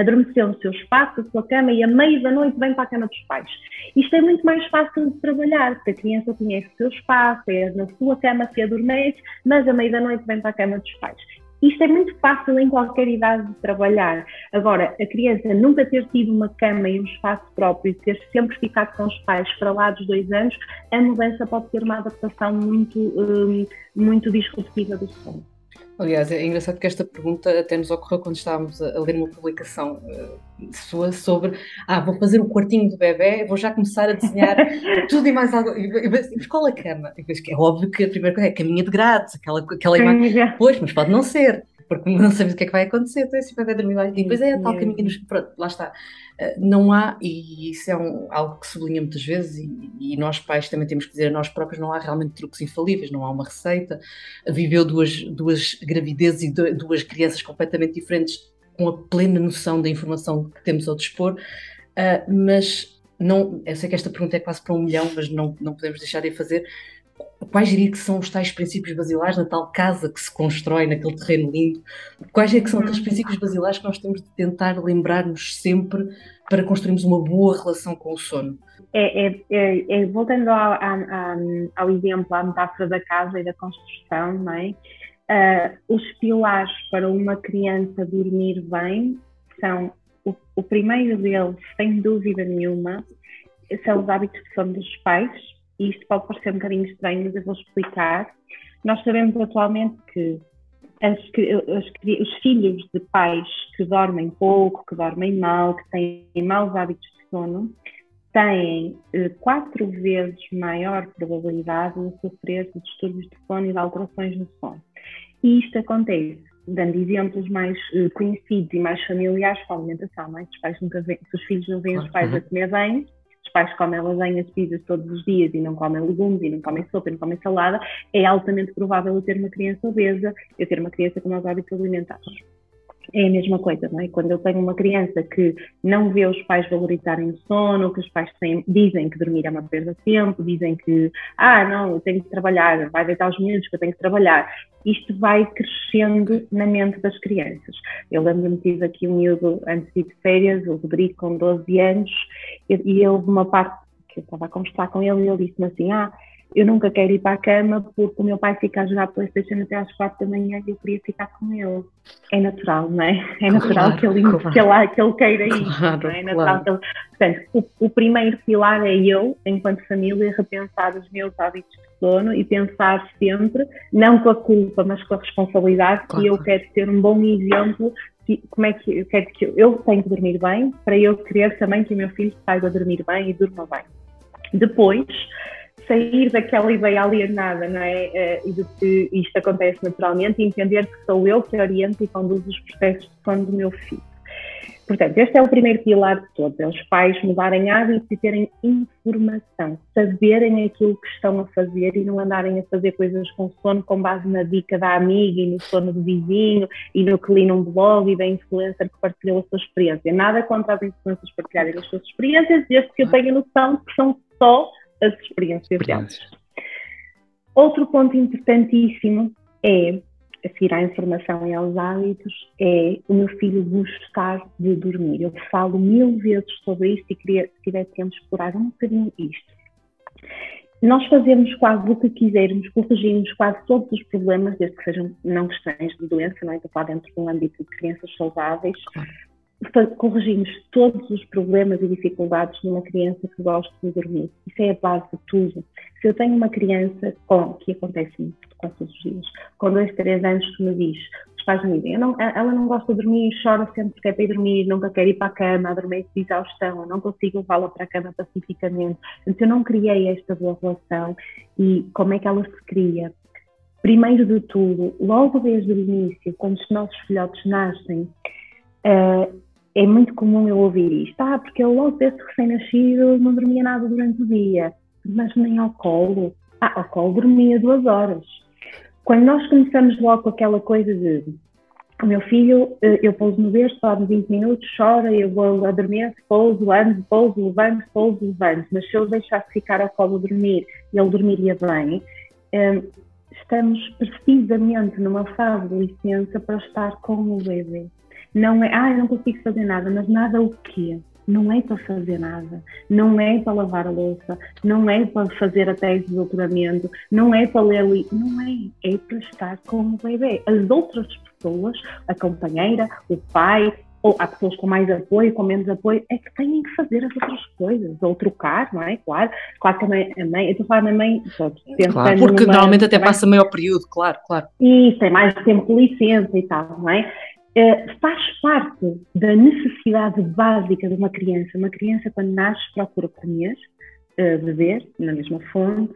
Adormeceu no seu espaço, na sua cama e a meio da noite vem para a cama dos pais. Isto é muito mais fácil de trabalhar, porque a criança conhece o seu espaço, é na sua cama se adormece, mas a meio da noite vem para a cama dos pais. Isto é muito fácil em qualquer idade de trabalhar. Agora, a criança nunca ter tido uma cama e um espaço próprio e ter sempre ficado com os pais para lá dos dois anos, a mudança pode ter uma adaptação muito, um, muito disruptiva do sono. Aliás, é engraçado que esta pergunta até nos ocorreu quando estávamos a, ler uma publicação uh, sua sobre ah, vou fazer o quartinho do bebê, vou já começar a desenhar tudo e mais algo. Mas qual a cama? é óbvio que a primeira coisa é a caminha de grades, aquela, aquela imagem. Pois, mas pode não ser porque não sabemos o que é que vai acontecer, então esse vai dormir lá. E depois é a tal caminho nos. Pronto, lá está. Eh, não há, e isso é um, algo que sublinha muitas vezes, e, e, nós pais também temos que dizer a nós próprios: não há realmente truques infalíveis, não há uma receita. Viveu duas, duas gravidezes e duas crianças completamente diferentes, com a plena noção da informação que temos ao dispor, uh, mas não, eu sei que esta pergunta é quase para um milhão, mas não, não podemos deixar de fazer quais diria que são os tais princípios basilares na tal casa que se constrói naquele terreno lindo? Quais é que são aqueles princípios basilares que nós temos de tentar lembrar-nos sempre para construirmos uma boa relação com o sono? É, é, é, é voltando ao, ao, ao, exemplo, à metáfora da casa e da construção, não é? Uh, os pilares para uma criança dormir bem são o, o primeiro deles, sem dúvida nenhuma, são os hábitos de sono dos pais, e isto pode parecer um bocadinho estranho, mas eu vou explicar. Nós sabemos atualmente que as, as, os filhos de pais que dormem pouco, que dormem mal, que têm maus hábitos de sono, têm eh, quatro vezes maior probabilidade de sofrer de distúrbios de sono e de alterações no sono. E isto acontece, dando exemplos mais eh, conhecidos e mais familiares com a alimentação, não é? os pais nunca os filhos não veem os pais a comer bem, os pais comem lasanhas, pizzas todos os dias e não comem legumes e não comem sopa e não comem salada, é altamente provável eu ter uma criança obesa, eu ter uma criança com maus hábitos alimentares é a mesma coisa, não é? Quando eu tenho uma criança que não vê os pais valorizarem o sono, que os pais têm, dizem que dormir é uma perda de tempo, dizem que, ah, não, eu tenho que trabalhar, vai deitar os miúdos que eu tenho que trabalhar. Isto vai crescendo na mente das crianças. Eu lembro-me que tive aqui um miúdo antes de férias, o Rodrigo, com 12 anos, e, e ele, uma parte que eu estava a conversar com ele, e ele disse-me assim, ah, eu nunca quero ir para a cama porque o meu pai fica a jogar Playstation até às quatro da manhã e eu queria ficar com ele. É natural, não é? É natural claro, que, ele, claro. que, ele, que ele queira ir. Claro, não é? é natural claro. que ele... Portanto, o, o, primeiro pilar é eu, enquanto família, repensar os meus hábitos de sono e pensar sempre, não com a culpa, mas com a responsabilidade, que eu quero ser um bom exemplo como é que eu quero que eu tenho que dormir bem para eu querer também que o meu filho saiba dormir bem e durma bem. Depois, sair daquela ideia alienada, não é? Eh, e de que isto acontece naturalmente e entender que sou eu que oriento e conduzo os processos de sono do meu filho. Portanto, este é o primeiro pilar de todos, é os pais mudarem hábitos e terem informação, saberem aquilo que estão a fazer e não andarem a fazer coisas com sono com base na dica da amiga e no sono do vizinho e no que li num blog e da influencer que partilhou a sua experiência. Nada contra as influências partilharem as suas experiências, desde que eu tenha noção que são só as experiências delas. Outro ponto importantíssimo é a seguir à informação e aos hábitos, é o meu filho gostar de dormir. Eu falo mil vezes sobre isto e queria, se tiver tempo, explorar um bocadinho isto. Nós fazemos quase o que quisermos, corrigimos quase todos os problemas, desde que sejam não questões de doença, não é? Estou a falar dentro de um âmbito de crianças saudáveis. Corrigimos todos os problemas e dificuldades de uma criança que gosta de dormir. Isso é a base de tudo. Se eu tenho uma criança, com, que acontece quase todos os dias, com dois, três anos que me diz, os pais me dizem, não, ela não gosta de dormir, chora sempre que quer para ir dormir, nunca quer ir para a cama, adormece de exaustão, não consigo levá-la para a cama pacificamente. Então eu não criei esta boa relação e como é que ela se cria? Primeiro de tudo, logo desde o início, quando os nossos filhotes nascem, uh, é muito comum eu ouvir isto, ah, porque eu logo desde recém-nascido não dormia nada durante o dia, mas nem ao colo. Ah, ao colo dormia duas horas quando nós começamos logo com aquela coisa de o meu filho, eh, eu pouso no berço, de 20 minutos, chora, eu vou a dormir, pouso, ando, pouso, levanto, pouso, levanto, mas se eu deixasse ficar ao colo dormir ele dormiria bem, eh, estamos precisamente numa fase de licença para estar com o bebê. Não é, ah, eu não consigo fazer nada, mas nada o quê? não é para fazer nada, não é para lavar a louça, não é para fazer a tese de doutoramento, não é para ler ali, não é, é para estar com o bebê. As outras pessoas, a companheira, o pai, ou há pessoas com mais apoio, com menos apoio, é que têm que fazer as outras coisas, ou trocar, não é? Claro, claro que a mãe, a mãe eu estou a falar da mãe, claro, porque numa, normalmente até passa maior período, claro, claro. E tem mais tempo de licença e tal, não é? Eh, faz parte da necessidade básica de uma criança. Uma criança, quando nasce, procura comer, uh, beber na mesma fonte,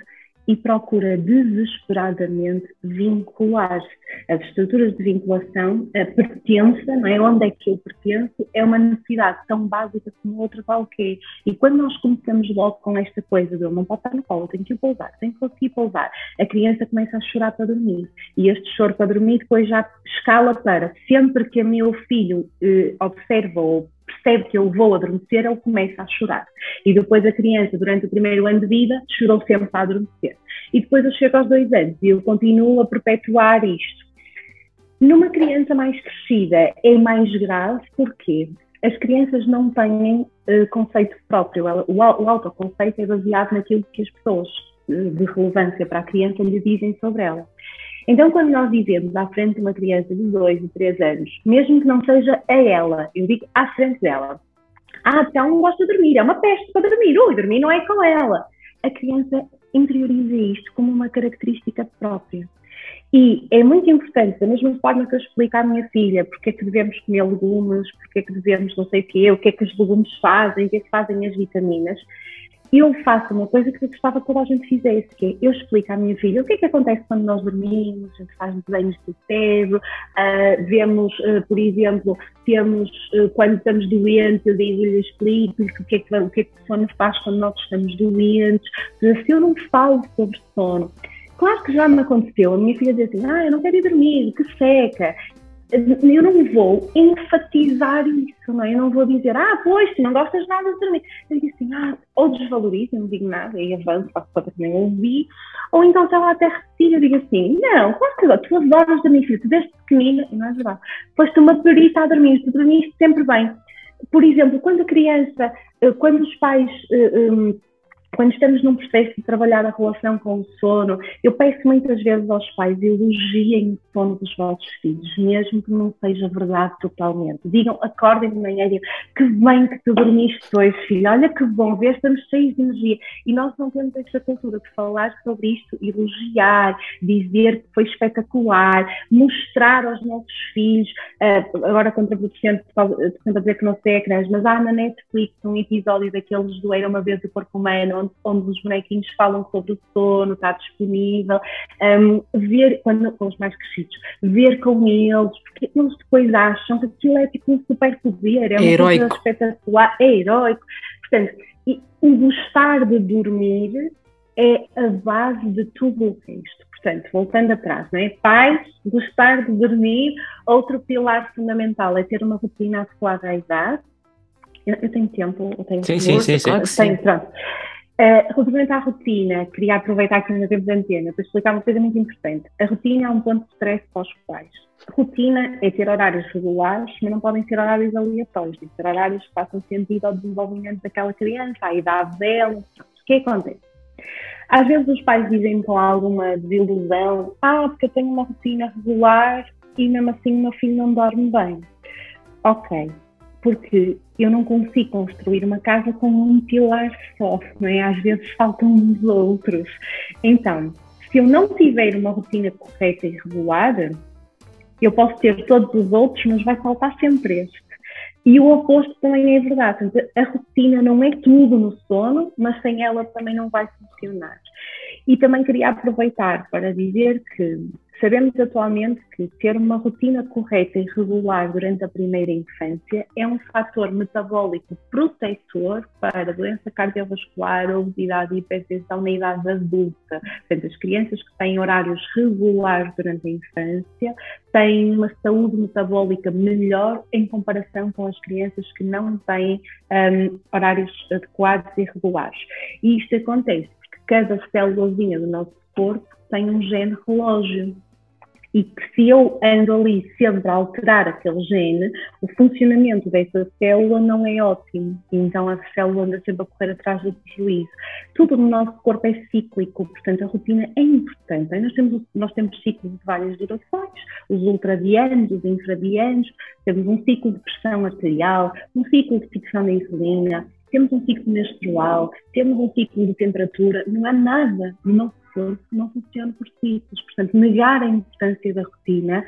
e procura desesperadamente vincular-se. As estruturas de vinculação, a pertença, não é? onde é que eu pertenço, é uma necessidade tão básica como outra qualquer. E quando nós começamos logo com esta coisa de eu não pode estar no colo, tenho que ir pousar, tenho que conseguir pousar, a criança começa a chorar para dormir. E este choro para dormir depois já escala para sempre que o meu filho eh, observa ou percebe que eu vou adormecer, ele começa a chorar. E depois a criança, durante o primeiro ano de vida, chorou sempre para adormecer. E depois eu chego aos dois anos e eu continuo a perpetuar isto. Numa criança mais crescida é mais grave, porque as crianças não têm uh, conceito próprio. o, o autoconceito é baseado naquilo que as pessoas uh, de relevância para a criança lhe dizem sobre ela. Então, quando nós dizemos à frente de uma criança de 2 e 3 anos, mesmo que não seja a ela, eu digo à frente dela, ah, então não gosta de dormir, é uma peste para dormir, ui, dormir não é com ela. A criança interioriza isto como uma característica própria. E é muito importante, da mesma forma que eu explico à minha filha porque é que devemos comer legumes, porque é que devemos não sei o quê, o que é que os legumes fazem, o que é que fazem as vitaminas, eu faço uma coisa que eu gostava que toda a gente fizesse, que é eu explico à minha filha o que é que acontece quando nós dormimos, a gente faz desenhos do cérebro, uh, vemos, uh, por exemplo, temos, uh, quando estamos doentes, eu digo-lhe, explico-lhe o que, é que, o que é que o sono faz quando nós estamos doentes. Se eu não falo sobre sono, Claro que já me aconteceu. A minha filha diz assim: Ah, eu não quero ir dormir, que seca eu não vou enfatizar isso, não é? Eu não vou dizer, ah, pois, tu não gostas nada de dormir. Eu digo assim, ah, ou desvalorizo, não digo nada, e avanço, faço para que nem ouvi, ou então se ela até retira, eu digo assim, não, claro que tu adoras dormir, filho, tu desde pequenina, e não é verdade, pois tu uma priorita a dormir, tu dormiste sempre bem. Por exemplo, quando a criança, eh, quando os pais eh, um, quando estamos num processo de trabalhar a relação com o sono, eu peço muitas vezes aos pais elogiem o sono dos vossos filhos, mesmo que não seja verdade totalmente. Digam, acordem de manhã e digam, que bem que tu dormiste hoje, filho, olha que bom, ver, estamos cheios de energia. E nós não temos esta cultura de falar sobre isto, elogiar, dizer que foi espetacular, mostrar aos nossos filhos, uh, agora contraproducente, sempre a dizer que não sei ecrãs, mas há na Netflix um episódio daqueles do Era Uma Vez o Corpo Humano, onde, onde os bonequinhos falam sobre o sono, está disponível, um, ver, quando, com os mais crescidos, ver com eles, porque eles depois acham que aquilo é tipo um super poder, é, é uma coisa espetacular, é heróico. Portanto, e, o gostar de dormir é a base de tudo o resto. Portanto, voltando atrás, não é? Pais, gostar de dormir, outro pilar fundamental é ter uma rotina adequada à idade. Eu, eu tenho tempo, eu tenho sim, sim, sim, sim. Tenho, pronto. Uh, relativamente à rotina, queria aproveitar que ainda temos antena para explicar uma coisa muito importante. A rotina é um ponto de stress para os pais. Rotina é ter horários regulares, mas não podem ser horários aleatórios, tem que ser horários que façam sentido ao desenvolvimento daquela criança, à idade dela. O que acontece? Às vezes os pais dizem com alguma desilusão: Ah, porque eu tenho uma rotina regular e mesmo assim o meu filho não dorme bem. Ok, porque eu não consigo construir uma casa com um pilar só, não é? Às vezes faltam uns outros. Então, se eu não tiver uma rotina correta e regular, eu posso ter todos os outros, mas vai faltar sempre este. E o oposto também é verdade. A rotina não é tudo no sono, mas sem ela também não vai funcionar. E também queria aproveitar para dizer que Sabemos atualmente que ter uma rotina correta e regular durante a primeira infância é um fator metabólico protetor para doença cardiovascular, obesidade e hipertensão na idade adulta. Portanto, as crianças que têm horários regulares durante a infância têm uma saúde metabólica melhor em comparação com as crianças que não têm um, horários adequados e regulares. E isto acontece porque cada célulazinha do nosso corpo tem um gene relógio e que se eu ando ali sempre a alterar aquele gene, o funcionamento dessa célula não é ótimo. Então a célula anda sempre a correr atrás do prejuízo. Tudo no nosso corpo é cíclico, portanto a rotina é importante. Nós temos, nós temos ciclos de várias durações, os ultradianos, os infradianos, temos um ciclo de pressão arterial, um ciclo de fixação da insulina, temos um ciclo menstrual, temos um ciclo de temperatura, não há nada no não funciona por ciclos. Portanto, negar a importância da rotina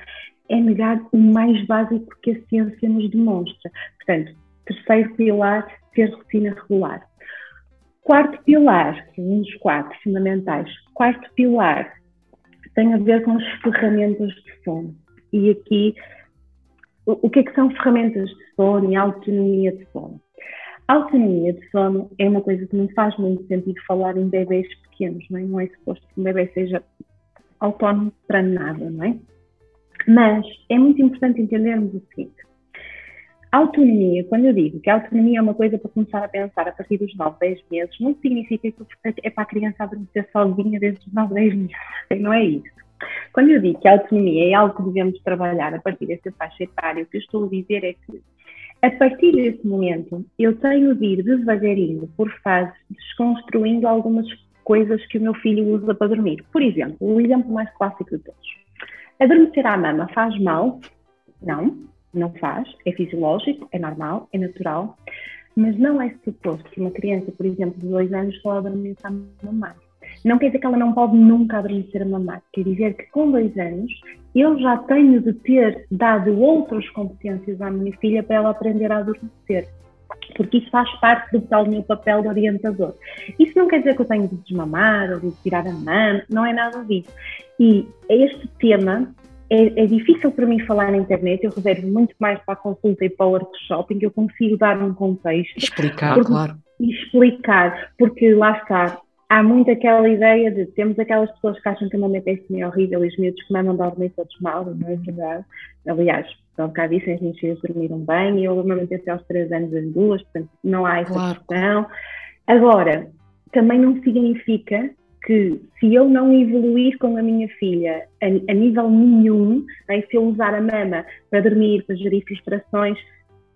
é negar o mais básico que a ciência nos demonstra. Portanto, terceiro pilar, ter rotina regular. Quarto pilar, é um dos quatro fundamentais, quarto pilar tem a ver com as ferramentas de sono. E aqui, o que é que são ferramentas de sono e autonomia de sono? Autonomia de sono é uma coisa que não faz muito sentido falar em bebês pequenos, não é? Não é suposto que um bebê seja autónomo para nada, não é? Mas é muito importante entendermos o seguinte. Autonomia, quando eu digo que a autonomia é uma coisa para começar a pensar a partir dos 9, 10 meses, não significa que é para a criança adormecer sozinha desde os 9, 10 meses. Não é isso. Quando eu digo que a autonomia é algo que devemos trabalhar a partir dessa faixa etária, o que eu estou a dizer é que a partir desse momento, eu tenho de ir devagarinho, por fases, desconstruindo algumas coisas que o meu filho usa para dormir. Por exemplo, o exemplo mais clássico de todos. Adormecer à mama faz mal? Não, não faz. É fisiológico, é normal, é natural. Mas não é suposto que uma criança, por exemplo, de dois anos, só adormeça a mamar. Não quer dizer que ela não pode nunca adormecer a mamar. Quer dizer que com dois anos eu já tenho de ter dado outras competências à minha filha para ela aprender a adormecer. Porque isso faz parte do tal meu papel de orientador. Isso não quer dizer que eu tenho de desmamar ou de tirar a mama, não é nada disso. E este tema é, é, difícil para mim falar na internet, eu reservo muito mais para a consulta e para o workshop, em que eu consigo dar um contexto. Explicar, porque, claro. Explicar, porque lá está, há muito aquela ideia de temos aquelas pessoas que acham que a mama é péssima e horrível e os miúdos que mamam dormem todos mal, não é verdade? Aliás, pelo cá disse, as minhas filhas dormiram bem e eu amamentei até aos 3 anos as duas, portanto não há essa claro. questão. Agora, também não significa que se eu não evoluir com a minha filha a, a nível nenhum, né, se eu usar a mama para dormir, para gerir frustrações,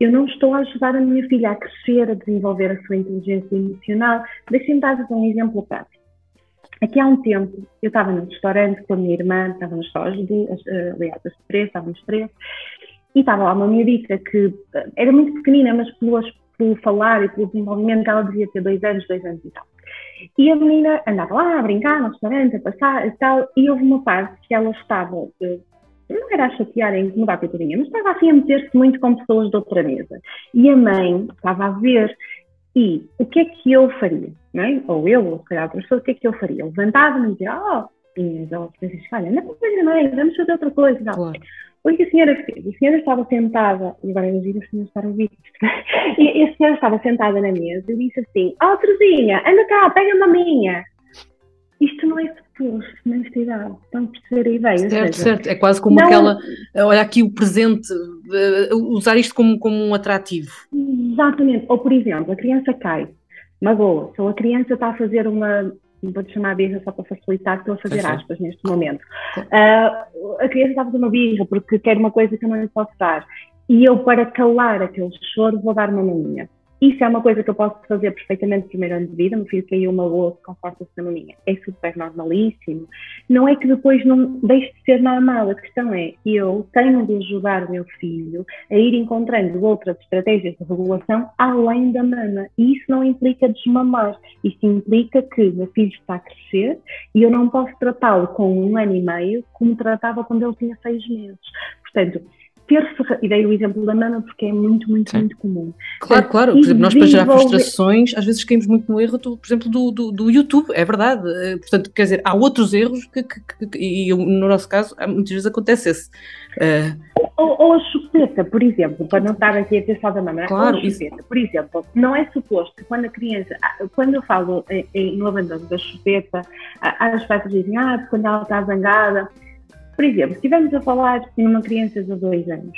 eu não estou a ajudar a minha filha a crescer, a desenvolver a sua inteligência emocional. Deixem-me dar-vos um exemplo prático. Aqui há um tempo, eu estava num restaurante com a minha irmã, estávamos só as duas, eh, aliás, as três, estávamos três, e estava lá uma miudita que eh, era muito pequenina, mas pelo, pelo falar e pelo desenvolvimento ela devia ter dois anos, dois anos e tal. E a menina andava lá a brincar no restaurante, a passar e tal, e houve uma parte que ela estava eh, não era a chatear, a incomodar a coitadinha, mas estava assim a meter-se muito com pessoas de outra mesa. E a mãe estava a ver, e o que é que eu faria? Não é? Ou eu, ou se calhar outra pessoa, o que é que eu faria? Levantava-me e dizia, oh, e ela disse, olha, não é mãe, vamos fazer outra coisa. Não. Claro. O que a senhora fez? A senhora estava sentada, e agora imagina a senhora estar a ouvir e a senhora estava sentada na mesa e disse assim, oh, Terezinha, anda cá, pega uma minha. Isto não é suposto nesta idade. Estão a perceber a ideia? Certo, seja, certo. É quase como não... aquela. Olha aqui o presente, uh, usar isto como, como um atrativo. Exatamente. Ou, por exemplo, a criança cai. magoa. Se a criança está a fazer uma, vou-te chamar a birra só para facilitar, estou a fazer aspas neste momento. Uh, a criança está a fazer uma birra porque quer uma coisa que eu não lhe posso dar. E eu, para calar aquele choro, vou dar uma maminha. Isso é uma coisa que eu posso fazer perfeitamente no primeiro ano de vida. Meu filho caiu uma boa conforta-se na maminha. É super normalíssimo. Não é que depois não deixe de ser normal. A questão é, eu tenho de ajudar o meu filho a ir encontrando outras estratégias de regulação além da mama. E isso não implica desmamar. Isso implica que meu filho está a crescer e eu não posso tratá-lo com um ano e meio como tratava quando ele tinha seis meses. Portanto, ter e dei o exemplo da mama porque é muito, muito, Sim. muito comum. Claro, claro, por exemplo, nós para gerar frustrações, às vezes caímos muito no erro, por exemplo, do, do, do YouTube, é verdade. Eh, portanto, quer dizer, há outros erros que, que, que e no nosso caso, muitas vezes acontece esse. Uh... Ou, ou, a chupeta, por exemplo, para não estar aqui a ter só da mama, claro, ou a chupeta, isso... por exemplo, não é suposto que quando a criança, ah, quando eu falo em, em, no abandono da chupeta, as pais dizem, ah, quando ela está zangada, por exemplo, se estivermos a falar numa criança de dois anos,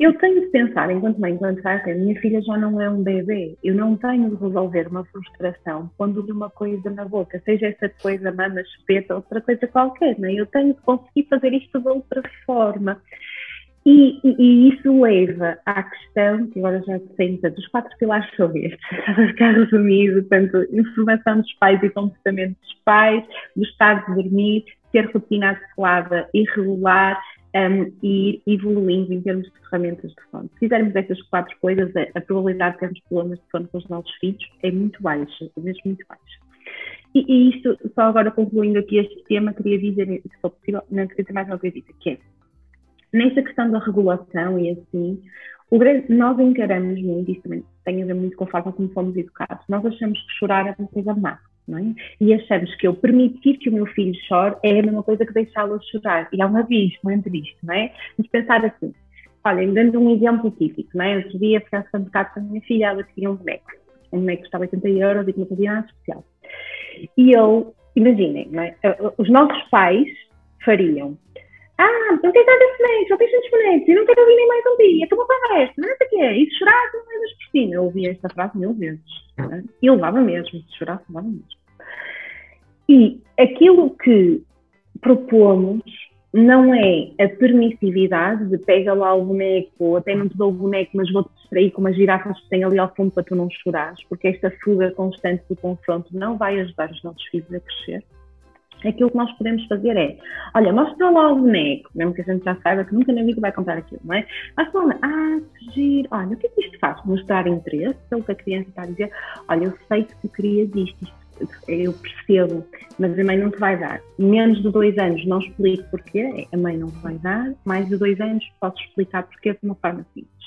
eu tenho de pensar, enquanto mãe, enquanto pai, que a minha filha já não é um bebê. Eu não tenho de resolver uma frustração pondo-lhe uma coisa na boca, seja essa coisa mama, chupeta, outra coisa qualquer. Né? Eu tenho de conseguir fazer isto de outra forma. E, e, e, isso leva à questão, que agora já sei, dos quatro pilares são estes, ficar resumido, tanto informação dos pais e comportamento dos pais, do estado de dormir, ter rotina adequada e regular um, e ir evoluindo em termos de ferramentas de sono. Se fizermos essas quatro coisas, a, a, probabilidade de termos problemas de sono com os nossos filhos é muito baixa, é mesmo muito baixa. E, e isto, só agora concluindo aqui este tema, queria dizer, se for possível, não queria ter mais uma coisa, que é, nesta questão da regulação e assim, grande, nós encaramos muito, isso também tem a ver muito com a forma como fomos educados, nós achamos que chorar é uma coisa má. É? E achamos que eu permitir que o meu filho chore é a mesma coisa que deixá-lo chorar. E há um abismo entre isto, não é? Vamos pensar assim. Olha, dando um exemplo típico, não é? Outro dia fui ao supermercado com a minha filha, ela queria um boneco. Um boneco custava 80 euros e que não fazia nada especial. E eu, imaginem, é? os nossos pais fariam ah, não tem nada de bonecos, só tens tantos bonecos, e não quero ouvir nem mais um dia, estou o resto, não sei o quê. E chorar, não é por cima. Eu ouvia esta frase mil vezes. É? E levava mesmo, chorar, levava mesmo. E aquilo que propomos não é a permissividade de pega lá o boneco, ou até não te dou o boneco, mas vou-te distrair com umas girafas que tem ali ao fundo para tu não chorares, porque esta fuga constante do confronto não vai ajudar os nossos filhos a crescer. Aquilo que nós podemos fazer é, olha, mostra lá o boneco, mesmo que a gente já saiba que nunca na vida vai comprar aquilo, não é? Mostra lá, ah, que giro, olha, o que é que isto faz? Mostrar interesse, pelo que a criança está a dizer, olha, eu sei que tu querias isto, isto eu percebo, mas a mãe não te vai dar. Menos de dois anos não explico porquê, a mãe não te vai dar. Mais de dois anos posso explicar porquê de uma forma simples.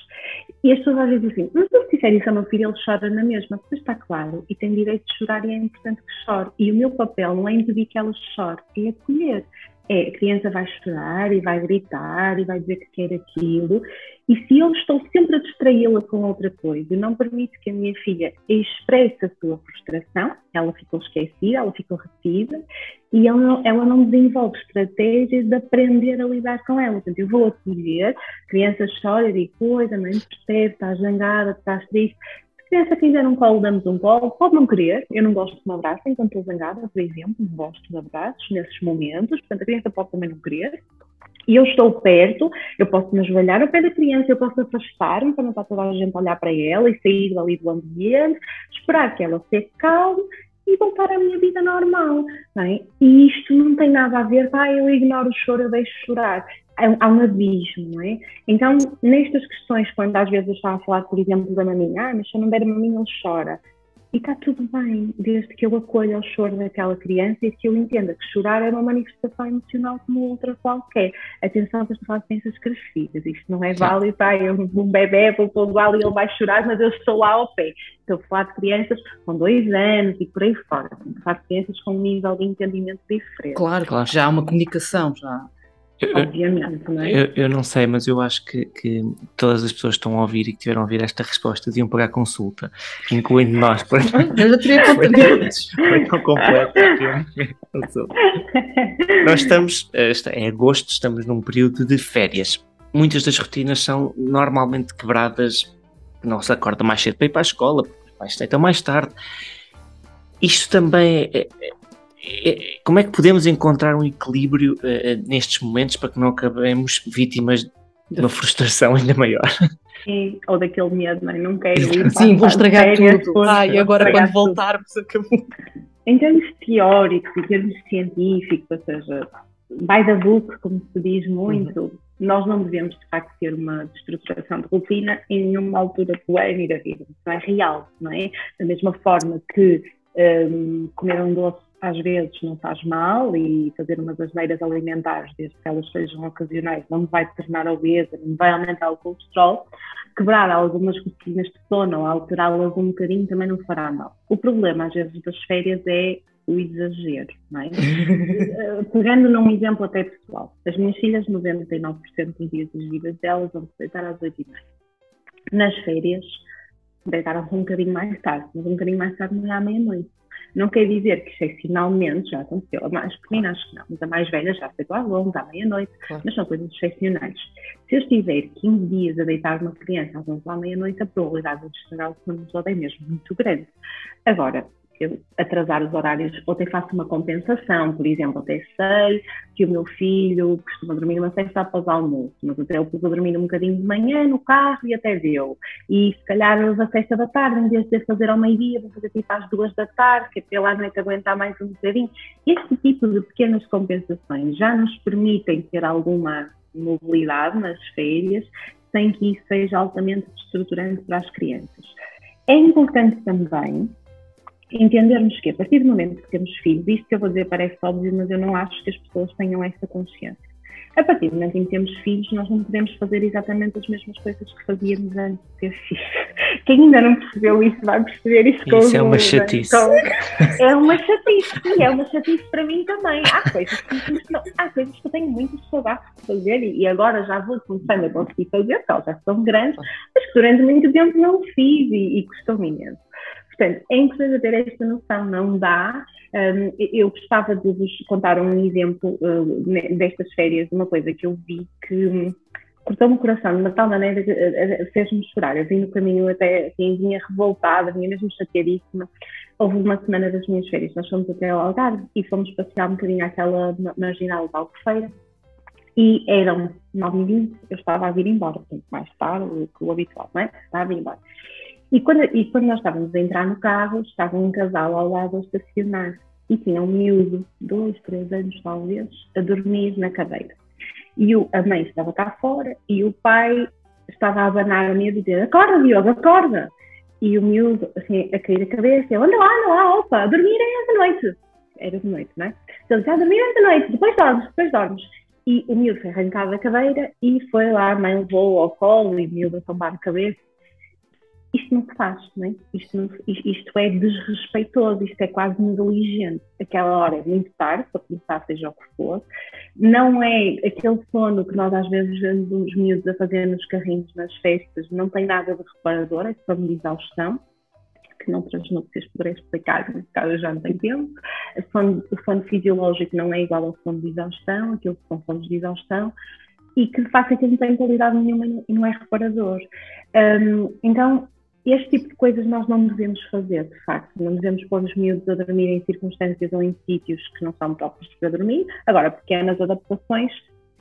E as pessoas às vezes dizem, mas se eu disser isso ao meu filho, ele chora na mesma. Pois está claro, e tem direito de chorar e é importante que chore. E o meu papel não é impedir que ela chore, é acolher é a criança vai chorar e vai gritar e vai dizer que quer aquilo, e se eu estou sempre a distraí-la com outra coisa, não permito que a minha filha expresse a sua frustração, ela ficou esquecida, ela ficou retida, e ela não, ela não desenvolve estratégias de aprender a lidar com ela. Portanto, eu vou acolher, a criança chora e diz coisa, mãe percebe, está zangada, está triste, criança quiser um colo, damos um colo. Pode não querer. Eu não gosto de um abraço enquanto estou zangada, por exemplo. Não gosto de abraços nesses momentos. Portanto, a criança pode também não querer. E eu estou perto, eu posso me ajoelhar ao pé da criança, eu posso afastar-me para não estar toda a gente a olhar para ela e sair dali do ambiente, esperar que ela se calme e voltar à minha vida normal. É? E isto não tem nada a ver, ah, eu ignoro o choro, eu deixo chorar há um abismo, não é? Então, nestas questões, quando às vezes eu estava a falar, por exemplo, da maminha, ah, mas se eu não der a maminha, ele chora. E está tudo bem, desde que eu acolha o choro daquela criança e que eu entenda que chorar é uma manifestação emocional como outra qualquer. Atenção que eu estou a falar de crianças crescidas, isto não é válido, tá? eu, um bebê, vou pôr lá e ele vai chorar, mas eu estou lá ao pé. Estou a falar de crianças com dois anos e por aí fora. Estou a falar de crianças com um nível de entendimento diferente. Claro, claro, já há uma comunicação, já obviamente, não é? Eu, eu, não sei, mas eu acho que, que, todas as pessoas que estão a ouvir e que tiveram a ouvir esta resposta deviam pagar consulta, incluindo nós. Por... Eu já teria. Foi tão completo. nós estamos, é agosto, estamos num período de férias. Muitas das rotinas são normalmente quebradas. Não se acorda mais cedo para ir para a escola, porque os pais deitam mais tarde. isto também é, é, como é que podemos encontrar um equilíbrio uh, nestes momentos para que não acabemos vítimas de uma frustração ainda maior? Sim, ou daquele medo, não, é? não quero ir. Sim, vou estragar tudo. Ah, e agora quando voltarmos acabou. Em termos teóricos, em termos científicos, ou seja, by the book, como se diz muito, uhum. nós não devemos de facto ter uma destruturação de rotina em nenhuma altura do ano e da vida. Isso não é real, não é? Da mesma forma que um, comer um doce às vezes não faz mal e fazer umas asneiras alimentares, desde que elas sejam ocasionais, não vai tornar obesa, não vai aumentar o colesterol. Quebrar algumas rotinas de sono ou alterá-las um bocadinho também não fará mal. O problema, às vezes, das férias é o exagero, não é? Eh, pegando num exemplo até pessoal, as minhas filhas, 99% dos dias das vidas delas, vão se deitar às 8 h Nas férias, deitaram-se um bocadinho mais tarde, mas um bocadinho mais tarde não é à meia-noite. Não quer dizer que excepcionalmente já aconteceu. A mais pequena acho que não, mas a mais velha já se às 11, à meia-noite, claro. mas são coisas excepcionais. Se eu estiver 15 dias a deitar uma criança às 11 à meia-noite, a probabilidade de estragar o sono é mesmo muito grande. Agora, atrasar os horários, ou até faço uma compensação, por exemplo, até sei que o meu filho costuma dormir uma sexta após almoço, mas até eu pus a dormir um bocadinho de manhã no carro e até deu. E se calhar a sexta da tarde, em vez de fazer ao meio-dia, vou fazer tipo às duas da tarde, que lá noite aguentar mais um bocadinho. Este tipo de pequenas compensações já nos permitem ter alguma mobilidade nas férias, sem que isso seja altamente estruturante para as crianças. É importante também entendermos que a partir do momento que temos filhos, isto que eu vou dizer parece óbvio, mas eu não acho que as pessoas tenham essa consciência. A partir do momento em que temos filhos, nós não podemos fazer exatamente as mesmas coisas que fazíamos antes de ter filhos. Quem ainda não percebeu isso vai perceber isso, com Isso é uma chatice. Com... É uma chatice, sim, é uma chatice para mim também. Há coisas que, há coisas que eu tenho muitas saudades de fazer e, agora já vou começando a conseguir fazer, porque elas já são grandes, mas que durante muito tempo não fiz e, e custou-me imenso. Portanto, é importante ter esta noção, não dá. Um, eu gostava de vos contar um exemplo uh, destas férias, uma coisa que eu vi que um, cortou-me o coração de uma tal maneira que uh, fez-me chorar. Eu vim no caminho até, assim, vinha revoltada, vinha mesmo chateadíssima. Houve uma semana das minhas férias, nós fomos até ao Algarve e fomos passear um bocadinho àquela marginal de Albufeira e eram 9 e 20 eu estava a vir embora, mais tarde do que o habitual, não é? Estava a vir embora. E quando, e quando nós estávamos a entrar no carro, estava um casal ao lado a estacionar e tinha um miúdo, dois, três anos talvez, a dormir na cadeira. E o, a mãe estava cá fora e o pai estava a abanar a miúdo e dizer: Acorda, Diogo, acorda! E o miúdo, assim, a cair a cabeça, anda lá, anda lá, opa, a dormir é esta noite. Era de noite, não é? Então, a dormir esta noite, depois dormes, depois dormes. E o miúdo foi arrancado da cadeira e foi lá, a mãe levou ao colo e o miúdo a tombar a cabeça isto não se faz, não é? Isto, não, isto é desrespeitoso, isto é quase negligente. Aquela hora é muito tarde, para começar, seja o que for. Não é aquele sono que nós às vezes vemos uns miúdos a fazer nos carrinhos nas festas, não tem nada de reparador, é só de exaustão, que noutras notícias poderei explicar, mas caso já não tenho tempo. Sono, o sono fisiológico não é igual ao sono de exaustão, aquilo que são sonos de exaustão, e que de facto aquilo não tem qualidade nenhuma e não é reparador. Um, então, este tipo de coisas nós não devemos fazer, de facto. Não devemos pôr os miúdos a dormir em circunstâncias ou em sítios que não são próprios para dormir. Agora, pequenas adaptações,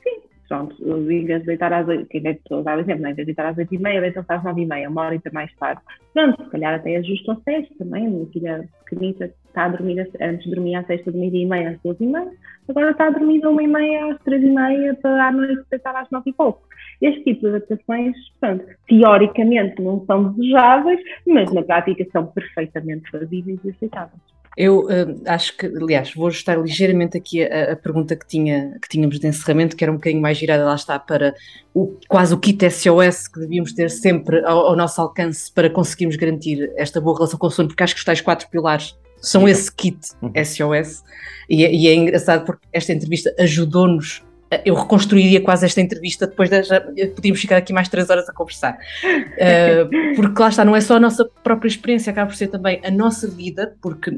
sim. Pronto, em vez de deitar às oito, quem deve dar o exemplo, em vez de deitar às oito e meia, deitam-se às nove e meia, uma hora mais tarde. Pronto, se calhar até ajusto a sexta também. A minha filha pequenita está a dormir, antes dormia às de meia e meia, às duas e meia. Agora está a dormir a uma e meia, às três e meia, para à noite deitar às nove e pouco. Este tipo de adaptações, pronto, teoricamente não são desejáveis, mas na prática são perfeitamente fazíveis e aceitáveis. Eu uh, acho que, aliás, vou ajustar ligeiramente aqui a, a, pergunta que, tinha, que tínhamos de encerramento, que era um bocadinho mais girada, lá está, para o, quase o kit SOS que devíamos ter sempre ao, ao nosso alcance para conseguirmos garantir esta boa relação com o sono, porque acho que os tais quatro pilares são esse kit SOS, uhum. e, é, e é engraçado porque esta entrevista ajudou-nos eu reconstruiria quase esta entrevista depois de, já, podíamos ficar aqui mais três horas a conversar. Uh, porque lá está, não é só a nossa própria experiência acaba por ser também a nossa vida porque,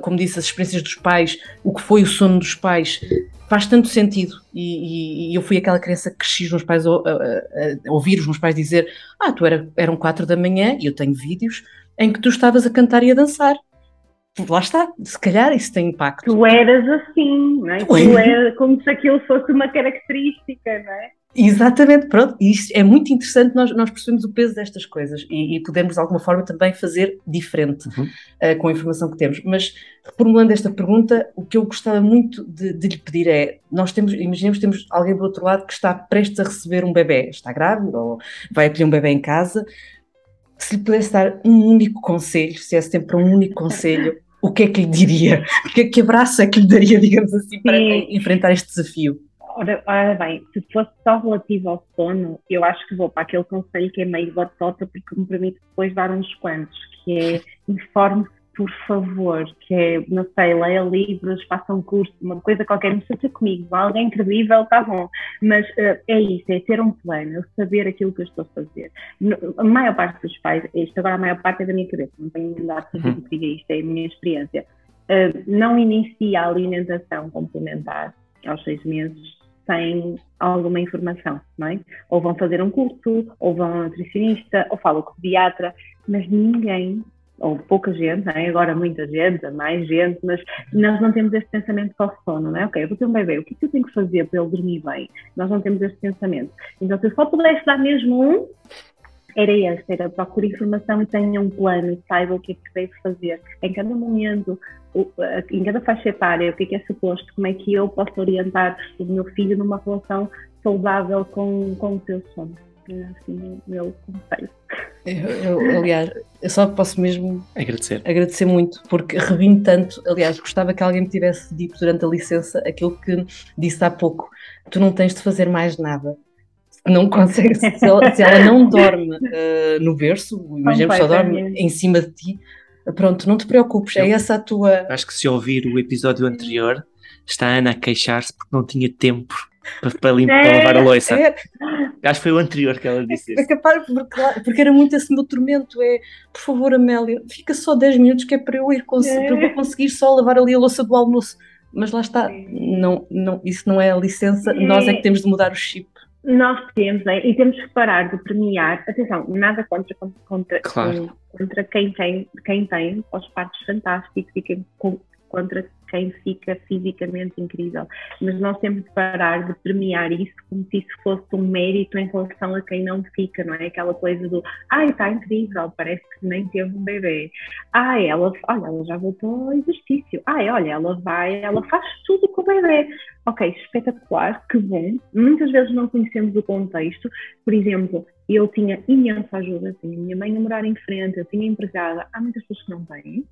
como disse, as experiências dos pais o que foi o sono dos pais faz tanto sentido. E, e, e eu fui aquela criança que cresci os meus pais a, a, a, ouvir os meus pais dizer ah, tu era, eram quatro da manhã e eu tenho vídeos em que tu estavas a cantar e a dançar lá está, se calhar isso tem impacto. Tu eras assim, não é? Tu, tu eras como se aquilo fosse uma característica, não é? Exatamente, pronto, e isto é muito interessante nós, nós percebemos o peso destas coisas e, e podemos de alguma forma também fazer diferente uhum. uh, com a informação que temos. Mas reformulando esta pergunta, o que eu gostava muito de, de lhe pedir é: nós temos, imaginemos que temos alguém do outro lado que está prestes a receber um bebê, está grávida ou vai acolher um bebê em casa. Se lhe pudesse dar um único conselho, se é sempre um único conselho, o que é que lhe diria? Que, que abraço é que lhe daria, digamos assim, para Sim. enfrentar este desafio? Ora, ora, bem, se fosse só relativo ao sono, eu acho que vou para aquele conselho que é meio batota, porque me permite depois dar uns quantos, que é informe-se por favor, que é, não sei, leia livros, faça um curso, uma coisa qualquer, não seja comigo, alguém incrível, está bom. Mas uh, é isso, é ter um plano, saber aquilo que eu estou a fazer. No, a maior parte dos pais, isto agora a maior parte é da minha cabeça, não tenho nada a dizer que diga isto, é a minha experiência. Uh, não inicia a alimentação complementar aos seis meses sem alguma informação, não é? Ou vão fazer um curso, ou vão a um nutricionista, ou falam com o pediatra, mas ninguém, ou pouca gente, é? agora muita gente, mais gente, mas nós não temos este pensamento para o sono, não é? Ok, eu vou ter um bebê, o que é que eu tenho que fazer para ele dormir bem? Nós não temos este pensamento. Então, se eu só pudesse dar mesmo um, era este, era procure informação e tenha um plano e saiba o que é que deve fazer em cada momento, em cada faixa etária, o que é que é suposto, como é que eu posso orientar o meu filho numa relação saudável com, com o seu sono. É assim o meu conselho. Eu, eu, aliás, eu só posso mesmo agradecer. agradecer muito, porque revim tanto. Aliás, gostava que alguém me tivesse dito durante a licença aquilo que disse há pouco: tu não tens de fazer mais nada não consegue, se ela, se ela não dorme uh, no berço, imagina só dorme em cima de ti, pronto, não te preocupes, é essa a tua. Acho que se ouvir o episódio anterior, está a Ana a queixar-se porque não tinha tempo para, para, limpar, para lavar a louça. É. Acho que foi o anterior que ela disse é, isso. É capaz, porque, porque, era muito esse meu tormento: é por favor, Amélia, fica só 10 minutos que é para eu ir cons é. para eu conseguir só lavar ali a louça do almoço. Mas lá está, não, não, isso não é a licença, nós é que temos de mudar o chip. Nós temos, é, e temos que parar de premiar, atenção, nada contra, contra, claro. contra quem tem, quem tem pós-partos fantásticos e quem, contra quem fica fisicamente incrível. Mas nós temos de parar de premiar isso como se isso fosse um mérito em relação a quem não fica, não é? Aquela coisa do, ai, está incrível, parece que nem teve um bebê. Ai, ela, olha, ela já voltou ao exercício. Ai, olha, ela vai, ela faz tudo com o bebê. Ok, espetacular, que bom. Muitas vezes não conhecemos o contexto. Por exemplo, eu tinha imensa ajuda, tinha minha mãe a morar em frente, eu tinha empregada. Há muitas pessoas que não têm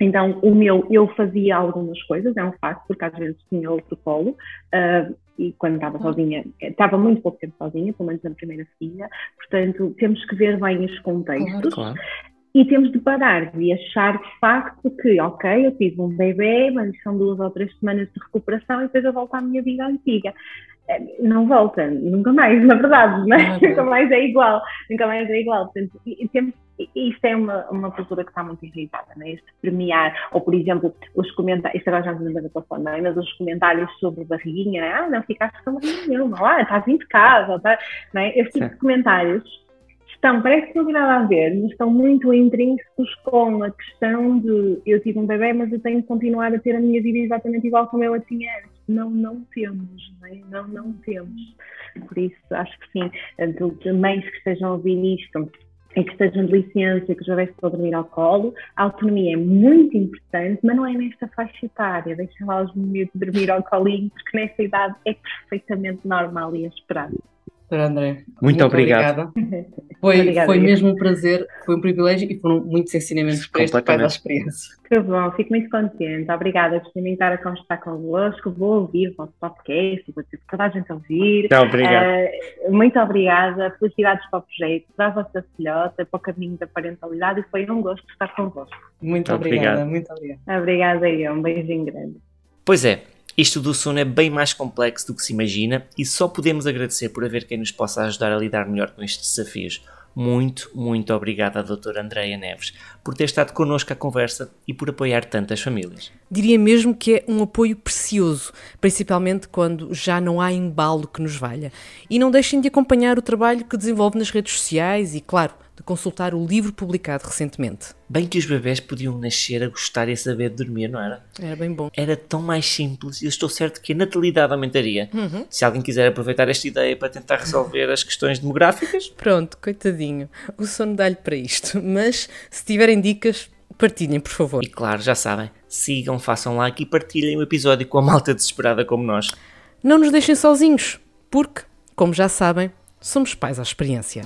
então, o meu, eu fazia algumas coisas, é um facto, porque às vezes tinha outro colo, uh, e quando estava sozinha, estava muito pouco tempo sozinha, pelo menos na primeira filha, portanto, temos que ver bem os contextos. Claro, claro. E temos de parar de achar de facto que, ok, eu tive um bebê, mas são duas ou três semanas de recuperação e depois eu volto à minha vida antiga é, não volta, nunca mais, na verdade, né? nunca mais é igual, nunca mais é igual. Portanto, temos, isto é uma, uma cultura que está muito irritada, né? este premiar, ou por exemplo, os comentários, isto agora já não da telefone, não é? mas os comentários sobre barriguinha, né? ah, não ficaste com barriguinha nenhuma, ah, estás casa, tá? não é? Esse tipo de comentários estão, parece que não tem nada a ver, mas estão muito intrínsecos com a questão de eu tive um bebê, mas eu tenho que continuar a ter a minha vida exatamente igual como eu a tinha antes. Não, não temos, não, é? não, não temos. Por isso, acho que sim, de mães que estejam a ouvir isto, e que estejam de licença, que já bebê para dormir ao colo, a autonomia é muito importante, mas não é nesta faixa etária. Deixem lá os meninos dormir ao colinho, porque nessa idade é perfeitamente normal e esperado. Doutora André. Muito, muito obrigado. Foi, Obrigada, foi mesmo um prazer, foi um privilégio e foram muitos ensinamentos para este pai da experiência. Que bom, fico muito contente. Obrigada por me estar a conversar convosco. Vou ouvir o vosso podcast, vou ter toda a gente a ouvir. Não, obrigado. Uh, muito obrigada. Felicidades para o projeto, para a vossa filhota, para o caminho da parentalidade e foi um gosto estar convosco. Muito obrigada, muito obrigada. Obrigada eu, um beijinho grande. Pois é, isto do sono é bem mais complexo do que se imagina e só podemos agradecer por haver quem nos possa ajudar a lidar melhor com estes desafios. Muito, muito obrigado à doutora Andreia Neves por ter estado connosco à conversa e por apoiar tantas famílias. Diria mesmo que é um apoio precioso, principalmente quando já não há embalo que nos valha. E não deixem de acompanhar o trabalho que desenvolve nas redes sociais e, claro, de consultar o livro publicado recentemente. Bem que os bebés podiam nascer a gostar e a saber dormir, não era? Era bem bom. Era tão mais simples e eu estou certo que a natalidade aumentaria. Uhum. Se alguém quiser aproveitar esta ideia para tentar resolver as questões demográficas, Pronto, coitadinho. O sono dá-lhe para isto. Mas se tiverem dicas, partilhem, por favor. e claro, já sabem, sigam, façam like e partilhem o episódio com a malta desesperada como nós. Não nos deixem sozinhos, porque, como já sabem, somos pais à experiência.